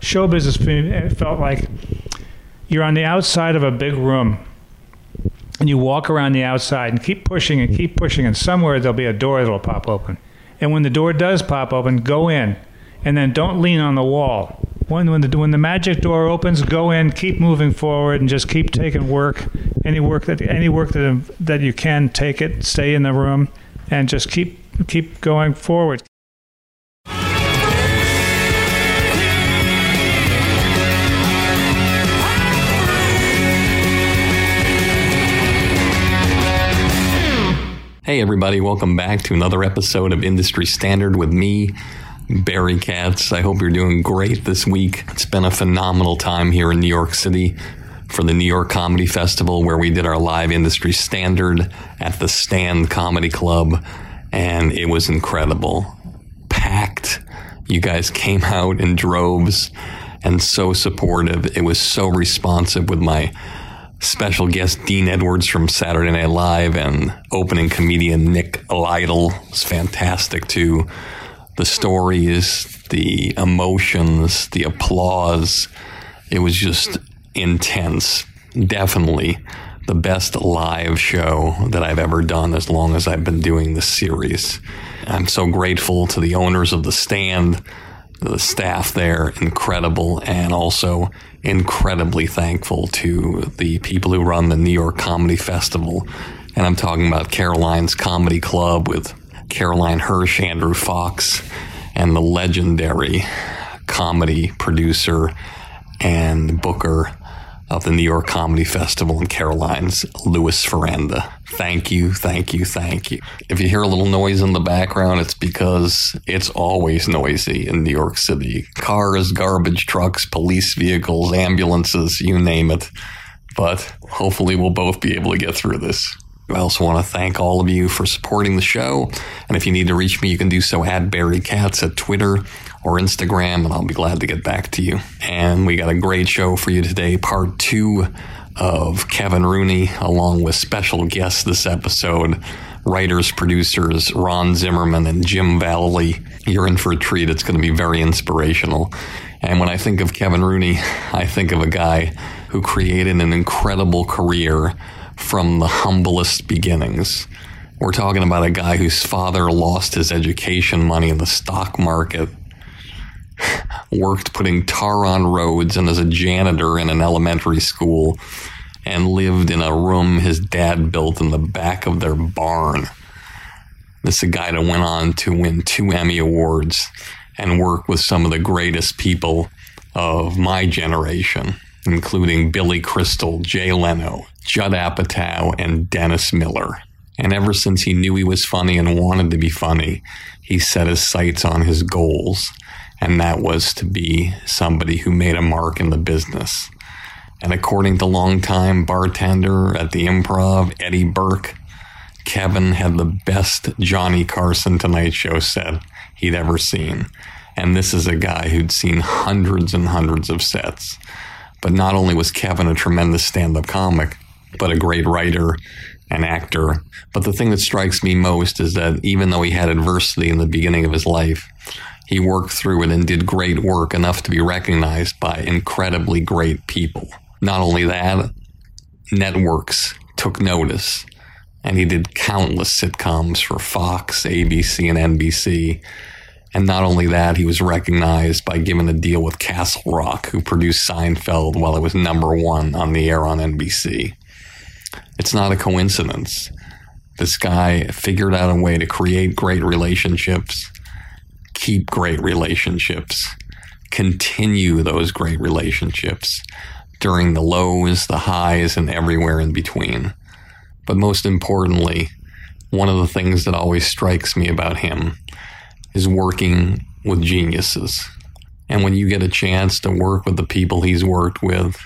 Show business it felt like you're on the outside of a big room and you walk around the outside and keep pushing and keep pushing and somewhere there'll be a door that'll pop open. And when the door does pop open go in and then don't lean on the wall. When, when, the, when the magic door opens go in keep moving forward and just keep taking work any work that any work that, that you can take it stay in the room and just keep keep going forward Hey, everybody, welcome back to another episode of Industry Standard with me, Barry Katz. I hope you're doing great this week. It's been a phenomenal time here in New York City for the New York Comedy Festival, where we did our live Industry Standard at the Stand Comedy Club, and it was incredible. Packed. You guys came out in droves and so supportive. It was so responsive with my special guest Dean Edwards from Saturday Night Live and opening comedian Nick Lytle was fantastic too. The stories, the emotions, the applause, it was just intense. Definitely the best live show that I've ever done as long as I've been doing this series. I'm so grateful to the owners of the stand the staff there incredible and also incredibly thankful to the people who run the New York Comedy Festival. And I'm talking about Caroline's Comedy Club with Caroline Hirsch, Andrew Fox, and the legendary comedy producer and booker of the New York Comedy Festival in Caroline's Louis Faranda. Thank you, thank you, thank you. If you hear a little noise in the background, it's because it's always noisy in New York City. Cars, garbage trucks, police vehicles, ambulances, you name it. But hopefully, we'll both be able to get through this. I also want to thank all of you for supporting the show. And if you need to reach me, you can do so at Barry Katz at Twitter or Instagram, and I'll be glad to get back to you. And we got a great show for you today, part two of Kevin Rooney, along with special guests this episode writers, producers Ron Zimmerman and Jim Vallely. You're in for a treat. It's going to be very inspirational. And when I think of Kevin Rooney, I think of a guy who created an incredible career from the humblest beginnings. We're talking about a guy whose father lost his education money in the stock market worked putting tar on roads and as a janitor in an elementary school and lived in a room his dad built in the back of their barn. This is a guy that went on to win two Emmy Awards and work with some of the greatest people of my generation, including Billy Crystal, Jay Leno, Judd Apatow, and Dennis Miller. And ever since he knew he was funny and wanted to be funny, he set his sights on his goals and that was to be somebody who made a mark in the business. And according to longtime bartender at the improv, Eddie Burke, Kevin had the best Johnny Carson Tonight Show set he'd ever seen. And this is a guy who'd seen hundreds and hundreds of sets. But not only was Kevin a tremendous stand up comic, but a great writer and actor. But the thing that strikes me most is that even though he had adversity in the beginning of his life, he worked through it and did great work enough to be recognized by incredibly great people. Not only that, networks took notice, and he did countless sitcoms for Fox, ABC, and NBC. And not only that, he was recognized by giving a deal with Castle Rock, who produced Seinfeld while it was number one on the air on NBC. It's not a coincidence. This guy figured out a way to create great relationships, keep great relationships, continue those great relationships during the lows, the highs, and everywhere in between. But most importantly, one of the things that always strikes me about him is working with geniuses. And when you get a chance to work with the people he's worked with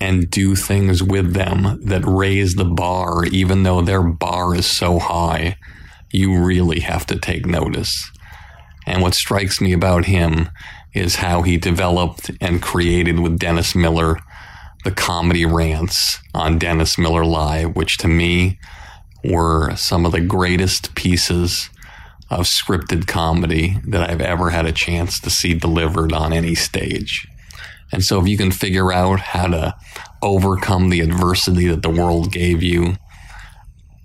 and do things with them that raise the bar, even though their bar is so high, you really have to take notice. And what strikes me about him is how he developed and created with Dennis Miller the comedy rants on Dennis Miller Live, which to me were some of the greatest pieces of scripted comedy that I've ever had a chance to see delivered on any stage. And so, if you can figure out how to overcome the adversity that the world gave you,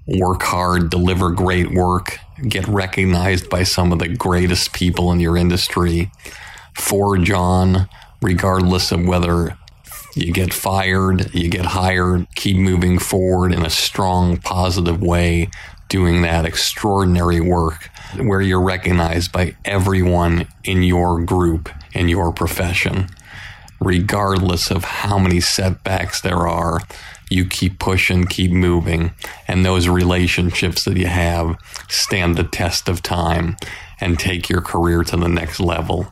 work hard, deliver great work, get recognized by some of the greatest people in your industry, forge on, regardless of whether you get fired, you get hired, keep moving forward in a strong, positive way, doing that extraordinary work where you're recognized by everyone in your group, in your profession. Regardless of how many setbacks there are, you keep pushing, keep moving, and those relationships that you have stand the test of time and take your career to the next level.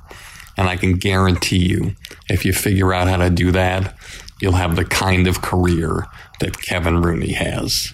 And I can guarantee you, if you figure out how to do that, you'll have the kind of career that Kevin Rooney has.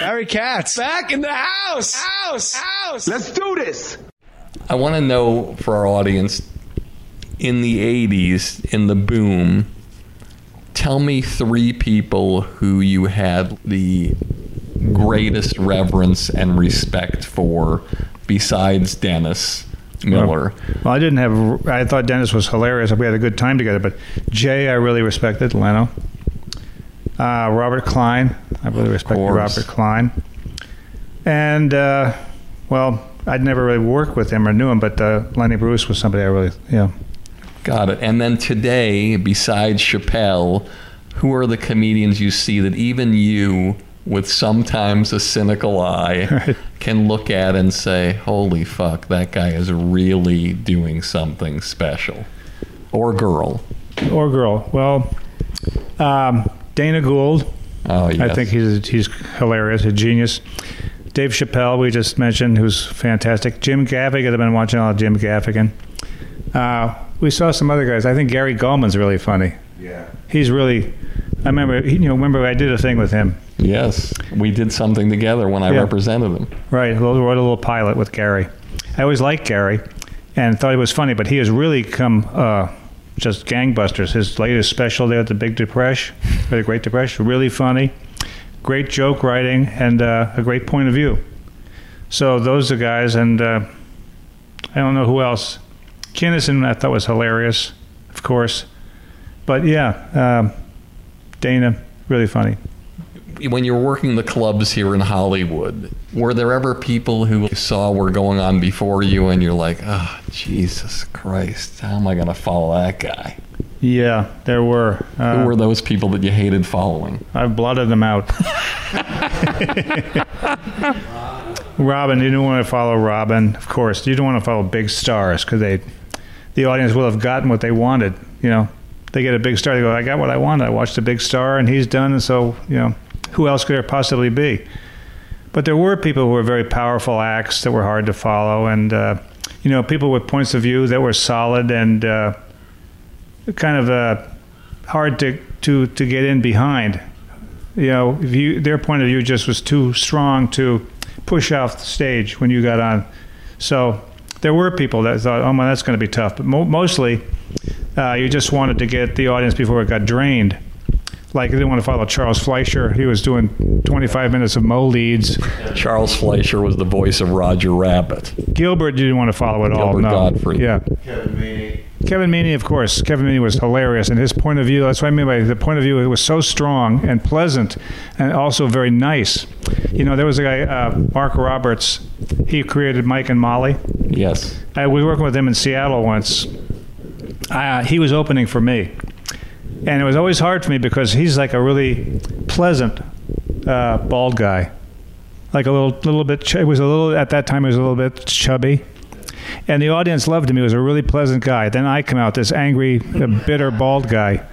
Barry Katz. Back in the house. House. House. Let's do this. I want to know for our audience in the 80s, in the boom, tell me three people who you had the greatest reverence and respect for besides Dennis Miller. Well, I didn't have. I thought Dennis was hilarious. We had a good time together. But Jay, I really respected. Leno. Uh, Robert Klein. I really respect. Robert Klein. And uh, well, I'd never really worked with him or knew him, but uh, Lenny Bruce was somebody I really, yeah. Got it. And then today, besides Chappelle, who are the comedians you see that even you, with sometimes a cynical eye, Right. can look at and say, holy fuck, that guy is really doing something special? Or girl. Or girl. Well, um, Dana Gould. Oh, yes. I think he's he's hilarious, a genius. Dave Chappelle, we just mentioned, who's fantastic. Jim Gaffigan, I've been watching all of Jim Gaffigan. Uh, we saw some other guys. I think Gary Gulman's really funny. Yeah. He's really. I remember, you know, remember I did a thing with him. Yes. We did something together when I Yeah. represented him. Right, a little, wrote a little pilot with Gary. I always liked Gary, and thought he was funny, but he has really come uh, just gangbusters. His latest special there at the Big Depression, or the Great Depression, really funny, great joke writing, and uh, a great point of view. So those are guys, and uh, I don't know who else. Kinnison I thought was hilarious, of course, but yeah, um, Dana really funny. When you were working the clubs here in Hollywood, were there ever people who saw were going on before you and you're like, oh, Jesus Christ, how am I going to follow that guy? Yeah, there were. Uh, Who were those people that you hated following? I've blotted them out. Robin, you don't want to follow Robin, of course. You don't want to follow big stars because they, the audience will have gotten what they wanted. You know, they get a big star. They go, "I got what I wanted. I watched a big star, and he's done." And so, you know, who else could there possibly be? but there were people who were very powerful acts that were hard to follow, and uh, you know, people with points of view that were solid and uh, kind of uh, hard to, to to get in behind. You know, you, their point of view just was too strong to push off the stage when you got on. So there were people that thought, "Oh, man, that's going to be tough," but mo- mostly uh, you just wanted to get the audience before it got drained. Like, they didn't want to follow Charles Fleischer. He was doing 25 minutes of Moleeds. Charles Fleischer was the voice of Roger Rabbit. Gilbert didn't want to follow at all. Gilbert No. Gottfried. Yeah. Kevin Meaney, Kevin Meaney, of course. Kevin Meaney was hilarious, and his point of view, that's what I mean by the point of view, it was so strong and pleasant and also very nice. You know, there was a guy, uh, Mark Roberts, he created Mike and Molly. Yes. I was working with him in Seattle once. Uh, he was opening for me. And it was always hard for me because he's like a really pleasant uh, bald guy. Like a little, little bit, ch- it was a little, at that time, he was a little bit chubby. And the audience loved him. He was a really pleasant guy. Then I come out, this angry, uh, bitter, bald guy.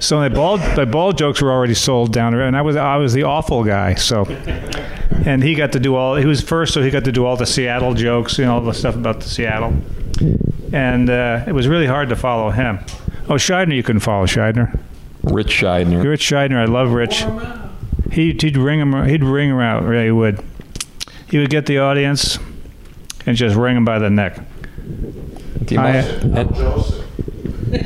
So the bald, the bald jokes were already sold down and I was, I was the awful guy. So, and he got to do all. He was first, so he got to do all the Seattle jokes, you know, all the stuff about the Seattle. And uh, it was really hard to follow him. Oh, Shydner, you couldn't follow Shydner. Rich Shydner. Rich Shydner, I love Rich. He, he'd ring him. He'd ring him out. Really would. He would get the audience and just ring him by the neck. Do you, I- mind,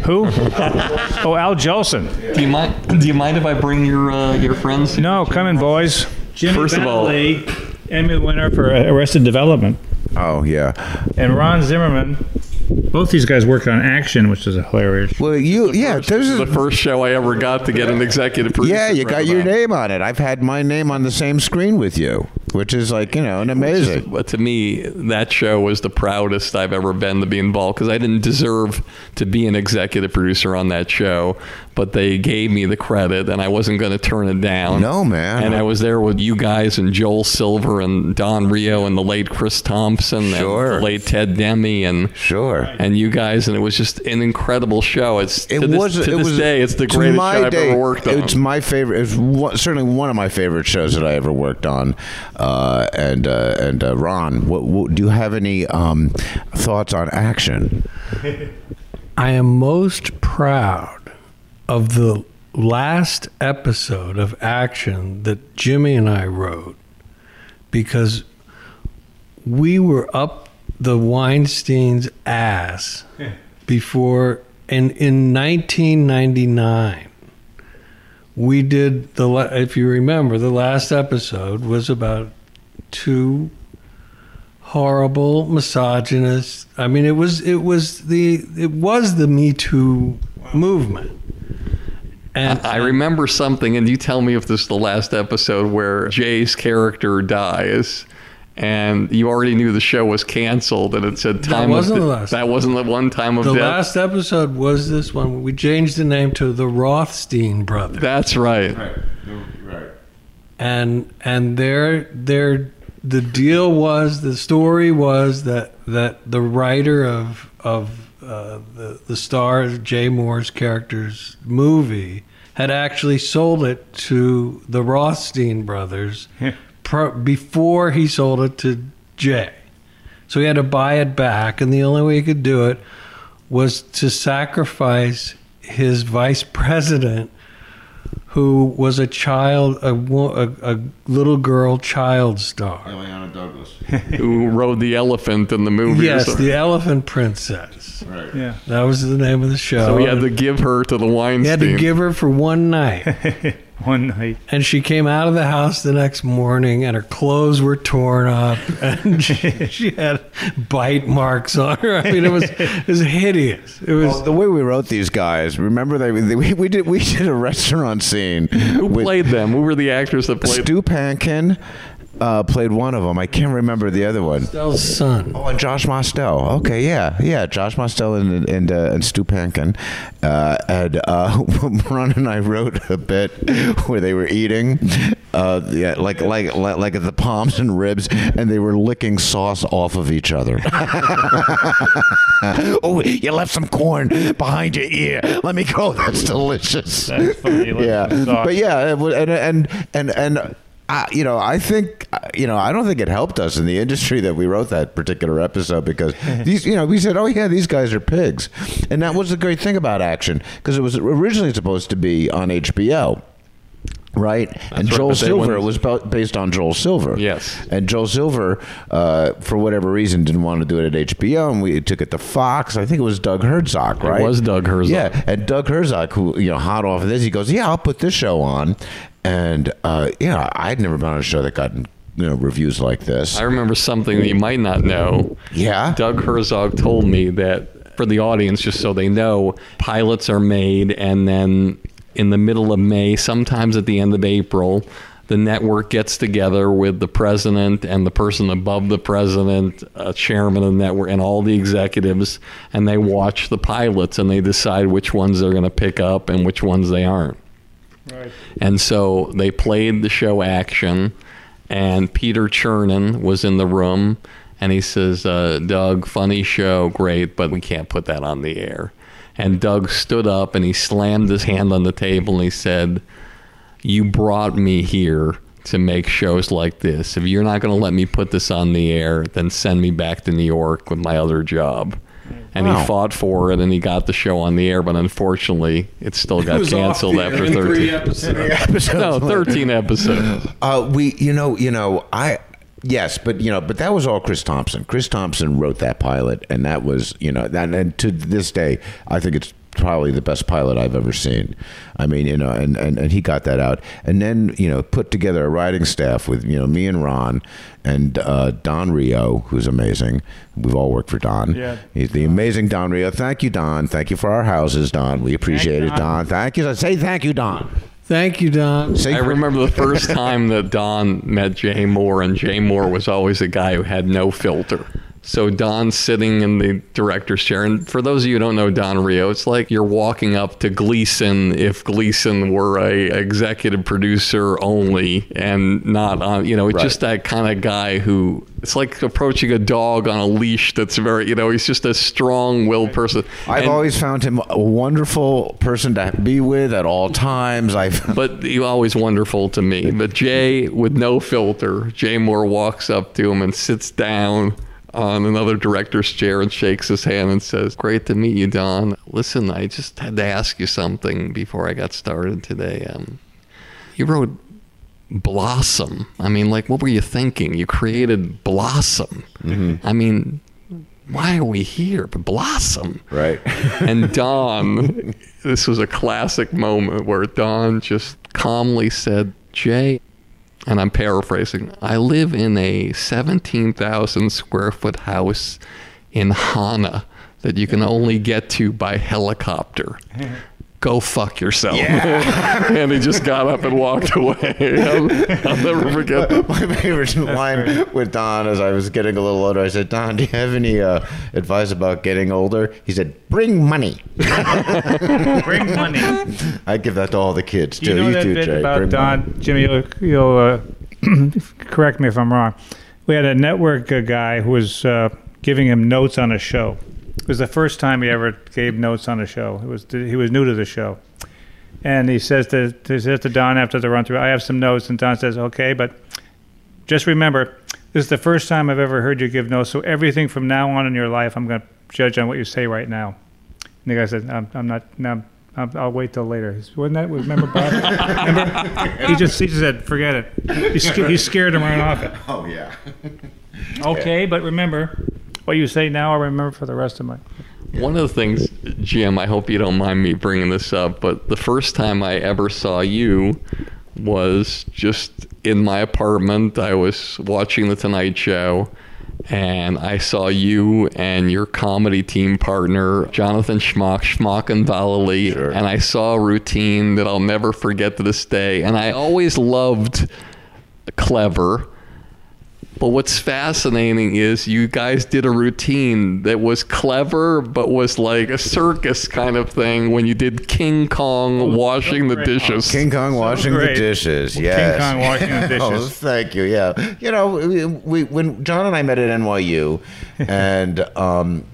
Who? oh, Al Jolson. do you mind? Do you mind if I bring your uh, your friends? No, come in, boys. Jimmy First of all- Bentley, Emmy winner for Arrested Development, Oh yeah. and Ron Zimmerman. Both these guys work on Action, which is hilarious. Well, you yeah. This This is is the first show I ever got to get an executive producer. yeah. You got credit your on. name on it. I've had my name on the same screen with you, which is like you know an amazing. But to me, that show was the proudest I've ever been to be involved because I didn't deserve to be an executive producer on that show, but they gave me the credit and I wasn't going to turn it down. No, man. And I was there with you guys and Joel Silver and Don Reo and the late Chris Thompson Sure. and the late Ted Demme and Sure. And you guys, and it was just an incredible show. It's It to this, was. to it this was day, it's the to greatest my show I've day, ever worked on. It's my favorite. It's one, certainly one of my favorite shows that I ever worked on. Uh, and uh, and uh, Ron, what, what, do you have any um, thoughts on action? I am most proud of the last episode of Action that Jimmy and I wrote because we were up the Weinstein's ass before and in 1999 we did the la- if you remember the last episode was about two horrible misogynist i mean it was it was the it was the me too movement. And I remember something, and you tell me if this is the last episode where Jay's character dies, and you already knew the show was canceled, and it said time. wasn't of the de- last That wasn't the one time of the death. last episode was this one we changed the name to the rothstein brothers That's right. and and their their the deal was the story was that that the writer of of uh, the the star of Jay Mohr's character's movie had actually sold it to the Rothstein brothers pro, before he sold it to Jay. So he had to buy it back, and the only way he could do it was to sacrifice his vice president, who was a child, a, a, a little girl child star. Illeana Douglas. who rode the elephant in the movie? Yes, the Elephant Princess. Right. Yeah. That was the name of the show. So he had to give her to the Weinstein. He had to give her for one night. One night. And she came out of the house the next morning and her clothes were torn up and she, she had bite marks on her. I mean, it was, it was hideous. It was. Well, the way we wrote these guys, remember they, they we, we did we did a restaurant scene. Who played them? Who were the actors that played? Stu Pankin uh, played one of them. I can't remember the other one. Stell's son. Oh, and Josh Mostel. Okay, yeah, yeah, Josh Mostel and and, uh, and Stu Pankin. Uh, and uh, Ron and I wrote a bit where they were eating, uh, yeah, like like like like the palms and ribs, and they were licking sauce off of each other. oh, you left some corn behind your ear. Let me go. That's delicious. That's funny. Yeah, but yeah, and and and and. I, you know, I think, uh, you know, I don't think it helped us in the industry that we wrote that particular episode because these, you know, we said, oh yeah, these guys are pigs, and that was the great thing about Action because it was originally supposed to be on HBO. Right, and Joel Silver was based on Joel Silver. Yes. and Joel Silver, uh, for whatever reason, didn't want to do it at HBO, and we took it to Fox. I think it was Doug Herzog, right? It was Doug Herzog. Yeah, and Doug Herzog, who you know, hot off of this, he goes, "Yeah, I'll put this show on," and uh, yeah, I'd never been on a show that got you know reviews like this. I remember something that you might not know. yeah, Doug Herzog told me that for the audience, just so they know, pilots are made, and then in the middle of May, sometimes at the end of April, the network gets together with the president and the person above the president, uh, chairman of the network, and all the executives, and they watch the pilots and they decide which ones they're going to pick up and which ones they aren't. And so they played the show action, and Peter Chernin was in the room, and he says, uh, Doug, funny show, great, but we can't put that on the air. And Doug stood up and he slammed his hand on the table and he said, You brought me here to make shows like this. If you're not going to let me put this on the air, then send me back to New York with my other job. And Wow. he fought for it and he got the show on the air, but unfortunately, it still got canceled after 13. episodes. No, 13 episodes. Uh, we, you know, you know, I. Yes, but you know, but that was all Chris Thompson. Chris Thompson wrote that pilot, and that was, you know, that, and to this day, I think it's probably the best pilot I've ever seen. I mean, you know, and, and, and he got that out, and then you know, put together a writing staff with you know me and Ron and uh, Don Reo, who's amazing. We've all worked for Don. Yeah. he's the amazing Don Reo. Thank you, Don. Thank you for our houses, Don. We appreciate it, Don. Don. Thank you. Say thank you, Don. Thank you, Don. Say I remember the first time that Don met Jay Mohr, and Jay Mohr was always a guy who had no filter. So Don's sitting in the director's chair, and for those of you who don't know Don Reo, it's like you're walking up to Gleason if Gleason were a executive producer only and not on, you know, it's Right. just that kind of guy who it's like approaching a dog on a leash. That's very, you know, he's just a strong-willed person. I've And- always found him a wonderful person to be with at all times. I've but he always wonderful to me. But Jay, with no filter, Jay Mohr walks up to him and sits down on another director's chair and shakes his hand and says, "Great to meet you, Don. Listen, I just had to ask you something before I got started today. Um, you wrote." Blossom. I mean, like, what were you thinking? You created Blossom. I mean, why are we here? But Blossom right. and Don, this was a classic moment where Don just calmly said, Jay, and I'm paraphrasing, I live in a 17,000 square foot house in Hana that you can only get to by helicopter. Go fuck yourself. and he just got up and walked away. I'll, I'll never forget that. My favorite line with Don as I was getting a little older, I said, Don, do you have any uh, advice about getting older? He said, bring money. Bring money. I give that to all the kids, too. you know that too, bit Jay. about Bring Don, money. Jimmy? You'll, you'll uh, correct me if I'm wrong. We had a network guy who was uh, giving him notes on a show. It was the first time he ever gave notes on a show. It was he was new to the show, and he says to he says to Don after the run through, "I have some notes," and Don says, "Okay, but just remember, this is the first time I've ever heard you give notes. So everything from now on in your life, I'm going to judge on what you say right now." And the guy said, "I'm, I'm not. No, I'll, I'll wait till later." Wasn't that? Remember Bob? remember? He just he just said, "Forget it." He, sca- he scared him right off it. Oh, yeah. Okay, but remember, what you say now, I'll remember for the rest of my. One of the things, Jim, I hope you don't mind me bringing this up, but the first time I ever saw you was just in my apartment. I was watching The Tonight Show, and I saw you and your comedy team partner, Jonathan Schmock, Schmock and Vallely, Sure. and I saw a routine that I'll never forget to this day. And I always loved Clever. But what's fascinating is you guys did a routine that was clever, but was like a circus kind of thing when you did King Kong washing the dishes. King Kong washing the dishes, dishes. King Kong washing the Oh, dishes. thank you. Yeah. You know, we, we when John and I met at NYU, and um,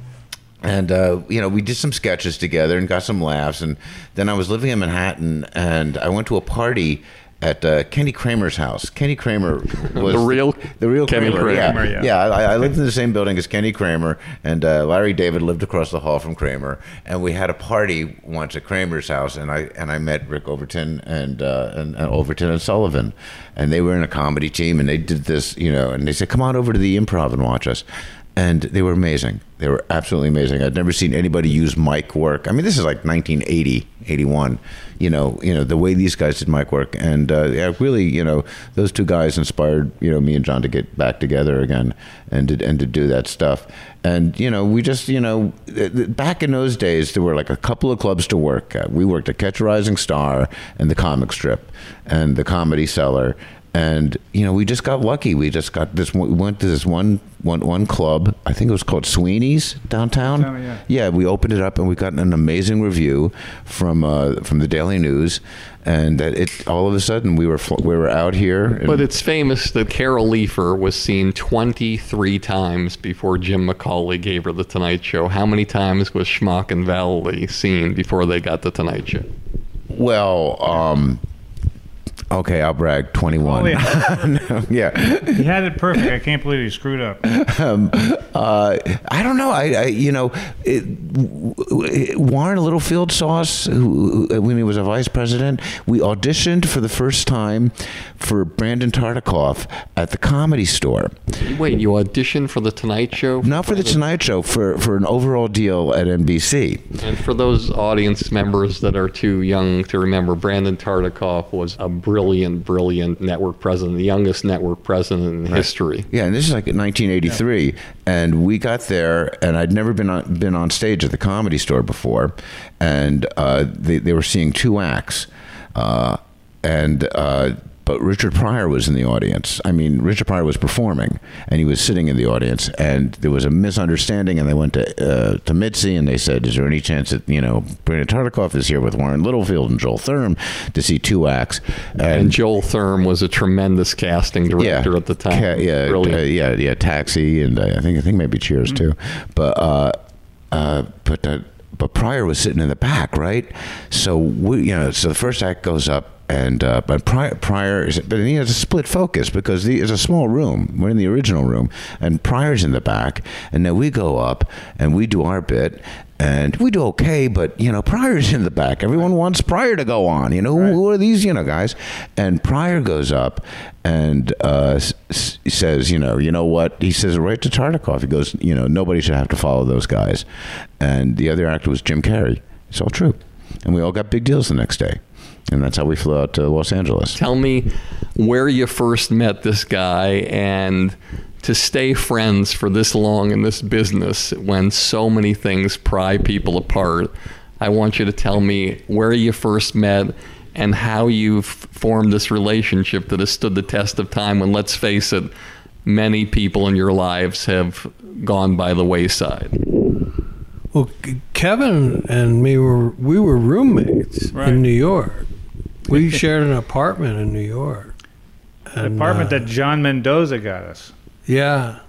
and uh, you know we did some sketches together and got some laughs, and then I was living in Manhattan, and I went to a party. At uh, Kenny Kramer's house. Kenny Kramer was The real the real Kenny Kramer. Yeah, Kramer, yeah. yeah. I, I lived in the same building as Kenny Kramer, and uh, Larry David lived across the hall from Kramer. And we had a party once at Kramer's house, and I and I met Rick Overton and uh, and, and Overton and Sullivan, and they were in a comedy team, and they did this, you know, and they said, "Come on over to the Improv and watch us." And they were amazing. They were absolutely amazing. I'd never seen anybody use mic work. I mean, this is like 1980, 81. You know, you know the way these guys did mic work, and uh, really, you know, those two guys inspired you know me and John to get back together again and to, and to do that stuff. And you know, we just you know, back in those days, there were like a couple of clubs to work at. We worked at Catch a Rising Star and the Comic Strip and the Comedy Cellar and you know we just got lucky we just got this one- we went to this one one one club i think it was called sweeney's downtown Downtown, yeah. we opened it up and we got an amazing review from uh, from the daily news and that it all of a sudden we were fl- we were out here But it's famous that Carol Leifer was seen 23 times before Jim McCawley gave her The Tonight Show. How many times was Schmock and Vallely seen before they got The Tonight Show? well um okay i'll brag 21 Oh, yeah. yeah He had it perfect. I can't believe he screwed up. um, uh, I don't know. I, I you know, it, w- w- Warren Littlefield saw us who, who- when he was a vice president. We auditioned for the first time for Brandon Tartikoff at the Comedy Store. Wait, you auditioned for The Tonight Show? Not for the Tonight Show, for for an overall deal at NBC. And for those audience members that are too young to remember, Brandon Tartikoff was a brilliant, brilliant brilliant network president, the youngest network president in history. Yeah, and this is like in 1983, and we got there, and I'd never been on, been on stage at the Comedy Store before, and uh, they they were seeing two acts, uh, and. Uh, but Richard Pryor was in the audience. I mean, Richard Pryor was performing, and he was sitting in the audience. And there was a misunderstanding, and they went to uh, to Mitzi, and they said, "Is there any chance that you know Brandon Tartikoff is here with Warren Littlefield and Joel Thurm to see two acts?" And Joel Thurm was a tremendous casting director at the time. Ca- yeah, uh, yeah, yeah. Taxi, and uh, I think I think maybe Cheers too. But uh, uh, but uh, but Pryor was sitting in the back, right? So we, you know, so the first act goes up. And uh, but Pryor, Pryor is, but he has a split focus because the, it's a small room. We're in the original room, and Pryor's in the back, and then we go up and we do our bit, and we do okay. But you know, Pryor's in the back. Everyone wants Pryor to go on. You know, who, who are these you know guys? And Pryor goes up and uh, s- s- says, you know, you know what? He says right to Tartikoff. He goes, you know, nobody should have to follow those guys. And the other actor was Jim Carrey. It's all true. And we all got big deals the next day. And that's how we flew out to Los Angeles. Tell me where you first met this guy and to stay friends for this long in this business when so many things pry people apart. I want you to tell me where you first met and how you've formed this relationship that has stood the test of time when, let's face it, many people in your lives have gone by the wayside. Well, Kevin and me were we were roommates Right. in New York. We shared an apartment in New York. The And, apartment uh, that John Mendoza got us. Yeah,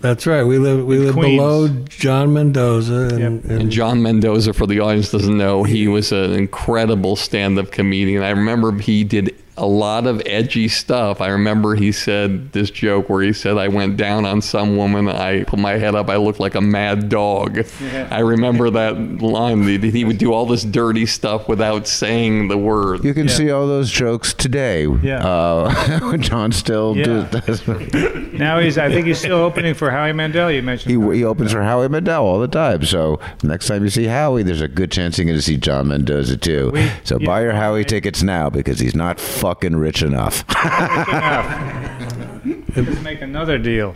that's right. We live we live below John Mendoza, and, Yep. and, And John Mendoza, for the audience doesn't know, he was an incredible stand-up comedian. I remember he did a lot of edgy stuff. I remember he said this joke where he said, "I went down on some woman. I put my head up. I looked like a mad dog." I remember that line. He, he would do all this dirty stuff without saying the word. You can see all those jokes today. Yeah. Uh, John still Yeah. does. Now he's, I think he's still opening for Howie Mandel. You mentioned. He, he opens for Howie Mandel all the time. So next time you see Howie, there's a good chance you're going to see John Mendoza too. We- so yeah. buy your Howie tickets now because he's not fucking rich enough. Let's make another deal.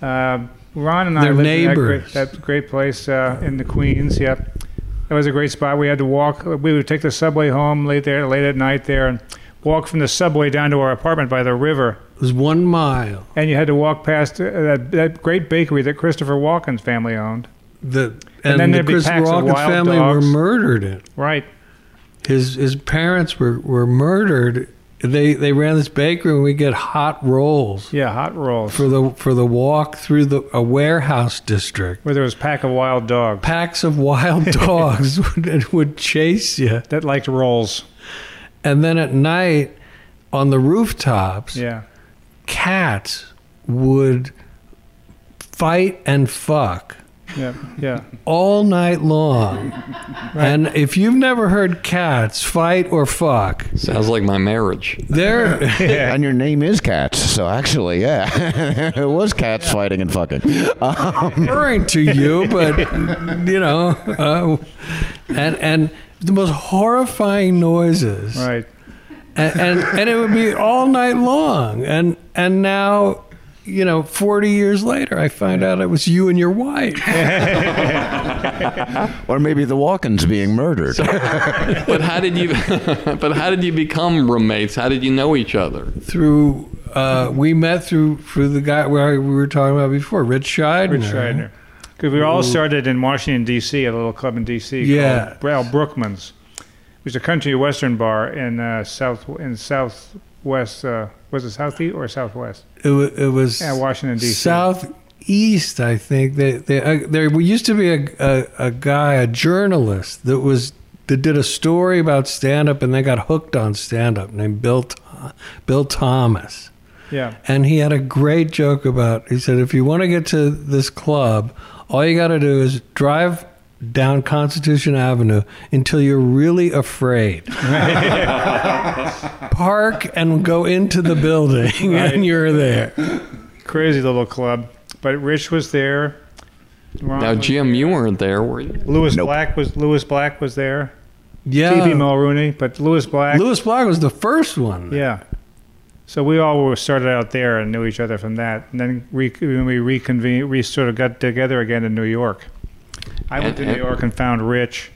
Uh, Ron and I They're lived in that great, that great place uh, in the Queens. Yep, that was a great spot. We had to walk. We would take the subway home late there, late at night there, and walk from the subway down to our apartment by the river. it was one mile. And you had to walk past uh, that, that great bakery that Christopher Walken's family owned. The And and, then the there'd be Chris packs of Walken wild family were murdered. In Right. his his parents were were murdered. They they ran this bakery, and we get hot rolls Yeah, hot rolls. for the for the walk through the a warehouse district. where there was a pack of wild dogs Packs of wild dogs would, would chase you. that liked rolls. And then at night, on the rooftops, Yeah. cats would fight and fuck Yeah. Yeah. all night long. And if you've never heard cats fight or fuck, Sounds like my marriage. they're And your name is Cats, so actually, yeah, it was cats fighting and fucking. referring to you, but you know, uh, and and the most horrifying noises, Right. and, and and it would be all night long, and and now. You know, 40 years later, I find out it was you and your wife. Or maybe the Walkens being murdered. But how did you? but how did you become roommates? How did you know each other? through uh, we met through through the guy where we were talking about before, Rich Shydner. Rich Shydner. Because we all started in Washington D.C. at a little club in D.C. Yeah. called Bral Brookman's. It was a country western bar in uh, south in southwest. Uh, was it southeast or southwest? It, wa- it was Yeah, Washington, D.C.. southeast. I think they, they, uh, there used to be a, a a guy, a journalist that was that did a story about stand up, and they got hooked on stand up, named Bill Bill Thomas. Yeah. And he had a great joke about. He said, if you want to get to this club, all you got to do is drive down Constitution Avenue until you're really afraid. Park and go into the building, and you're there. Crazy little club. But Rich was there. Ron Now, was Jim, you weren't there, were you? Lewis Nope. Black was Lewis Black was there. Yeah, T.B. Mulrooney, but Lewis Black. Lewis Black was the first one. Yeah. So we all were started out there and knew each other from that. And then re- when we reconvened, we sort of got together again in New York. I went And- to New and- York and found Rich.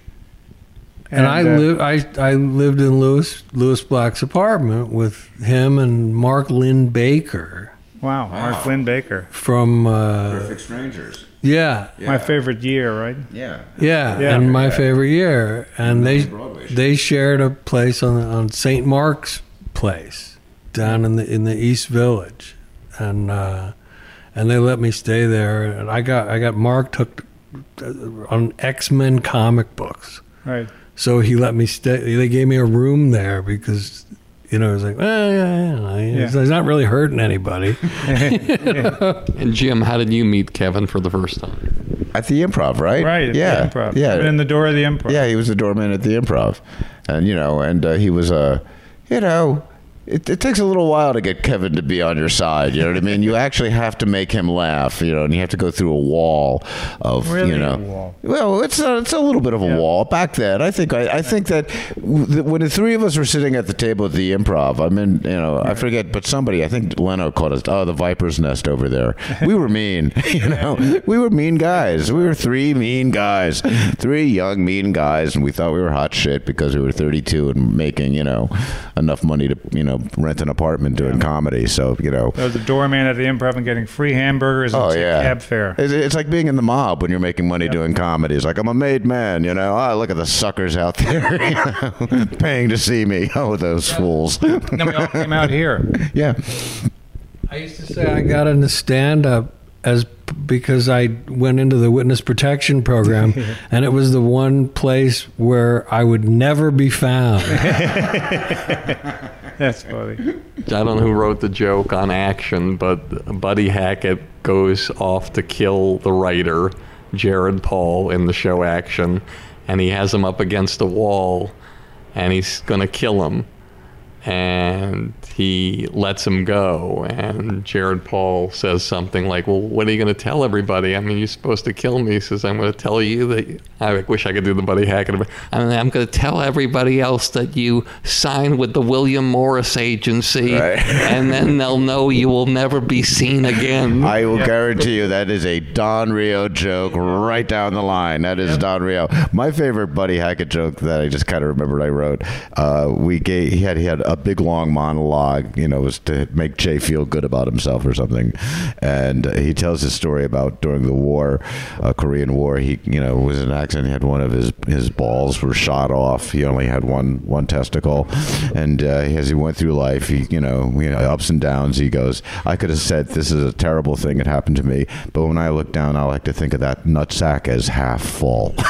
And, I uh, lived I I lived in Lewis Lewis Black's apartment with him and Mark Linn-Baker Wow, Mark Linn-Baker. from uh, Perfect strangers. yeah, My favorite year, right? Yeah. yeah Yeah. and my favorite year and they they shared a place on on St. Mark's Place down in the in the East Village and uh, and they let me stay there and I got I got Mark hooked uh, on X-Men comic books Right. So he let me stay. They gave me a room there because, you know, it was like, well, yeah, yeah, he's, Yeah. he's not really hurting anybody. And Jim, how did you meet Kevin for the first time? At the improv, right? Right. At Yeah. The improv. Yeah. I've in the door of the improv. Yeah, he was the doorman at the improv. And, you know, and uh, he was a, you know, it, it takes a little while to get Kevin to be on your side. You know what I mean? You actually have to make him laugh, you know, and you have to go through a wall of, Really? you know. A wall. Well, it's a, it's a little bit of a Yeah. wall. Back then, I think I, I think that when the three of us were sitting at the table at the improv, I mean, you know, I forget, but somebody, I think Leno called us, oh, the viper's nest over there. We were mean, you know, we were mean guys. We were three mean guys, three young mean guys, and we thought we were hot shit because we were 32 and making, you know, enough money to, you know, rent an apartment doing comedy. So, you know, I was the doorman at the improv and getting free hamburgers and Oh yeah, cab fare. It's, it's like being in the mob when you're making money doing comedy. It's like I'm a made man, you know. Oh, look at the suckers out there, you know, paying to see me. Oh, those fools. then we all came out here. yeah, I used to say I got into stand up as because I went into the witness protection program, and it was the one place where I would never be found. That's funny. I don't know who wrote the joke on action, but Buddy Hackett goes off to kill the writer, Jared Paul, in the show Action, and he has him up against a wall, and he's going to kill him. And he lets him go, and Jared Paul says something like, "Well, what are you going to tell everybody? I mean, you're supposed to kill me." He says, "I'm going to tell you that." I wish I could do the Buddy Hackett. I'm, I'm going to tell everybody else that you signed with the William Morris Agency, Right. and then they'll know you will never be seen again. I will guarantee you that is a Don Reo joke right down the line. That is Don Reo. My favorite Buddy Hackett joke that I just kind of remembered I wrote. Uh, we gave he had he had a big long monologue. You know, was to make Jay feel good about himself or something, and he tells his story about during the war, uh, Korean War. He you know was in an accident. He had one of his his balls were shot off. He only had one one testicle, and uh, as he went through life, he you know, you know ups and downs. He goes, I could have said this is a terrible thing that happened to me, but when I look down, I like to think of that nutsack as half full.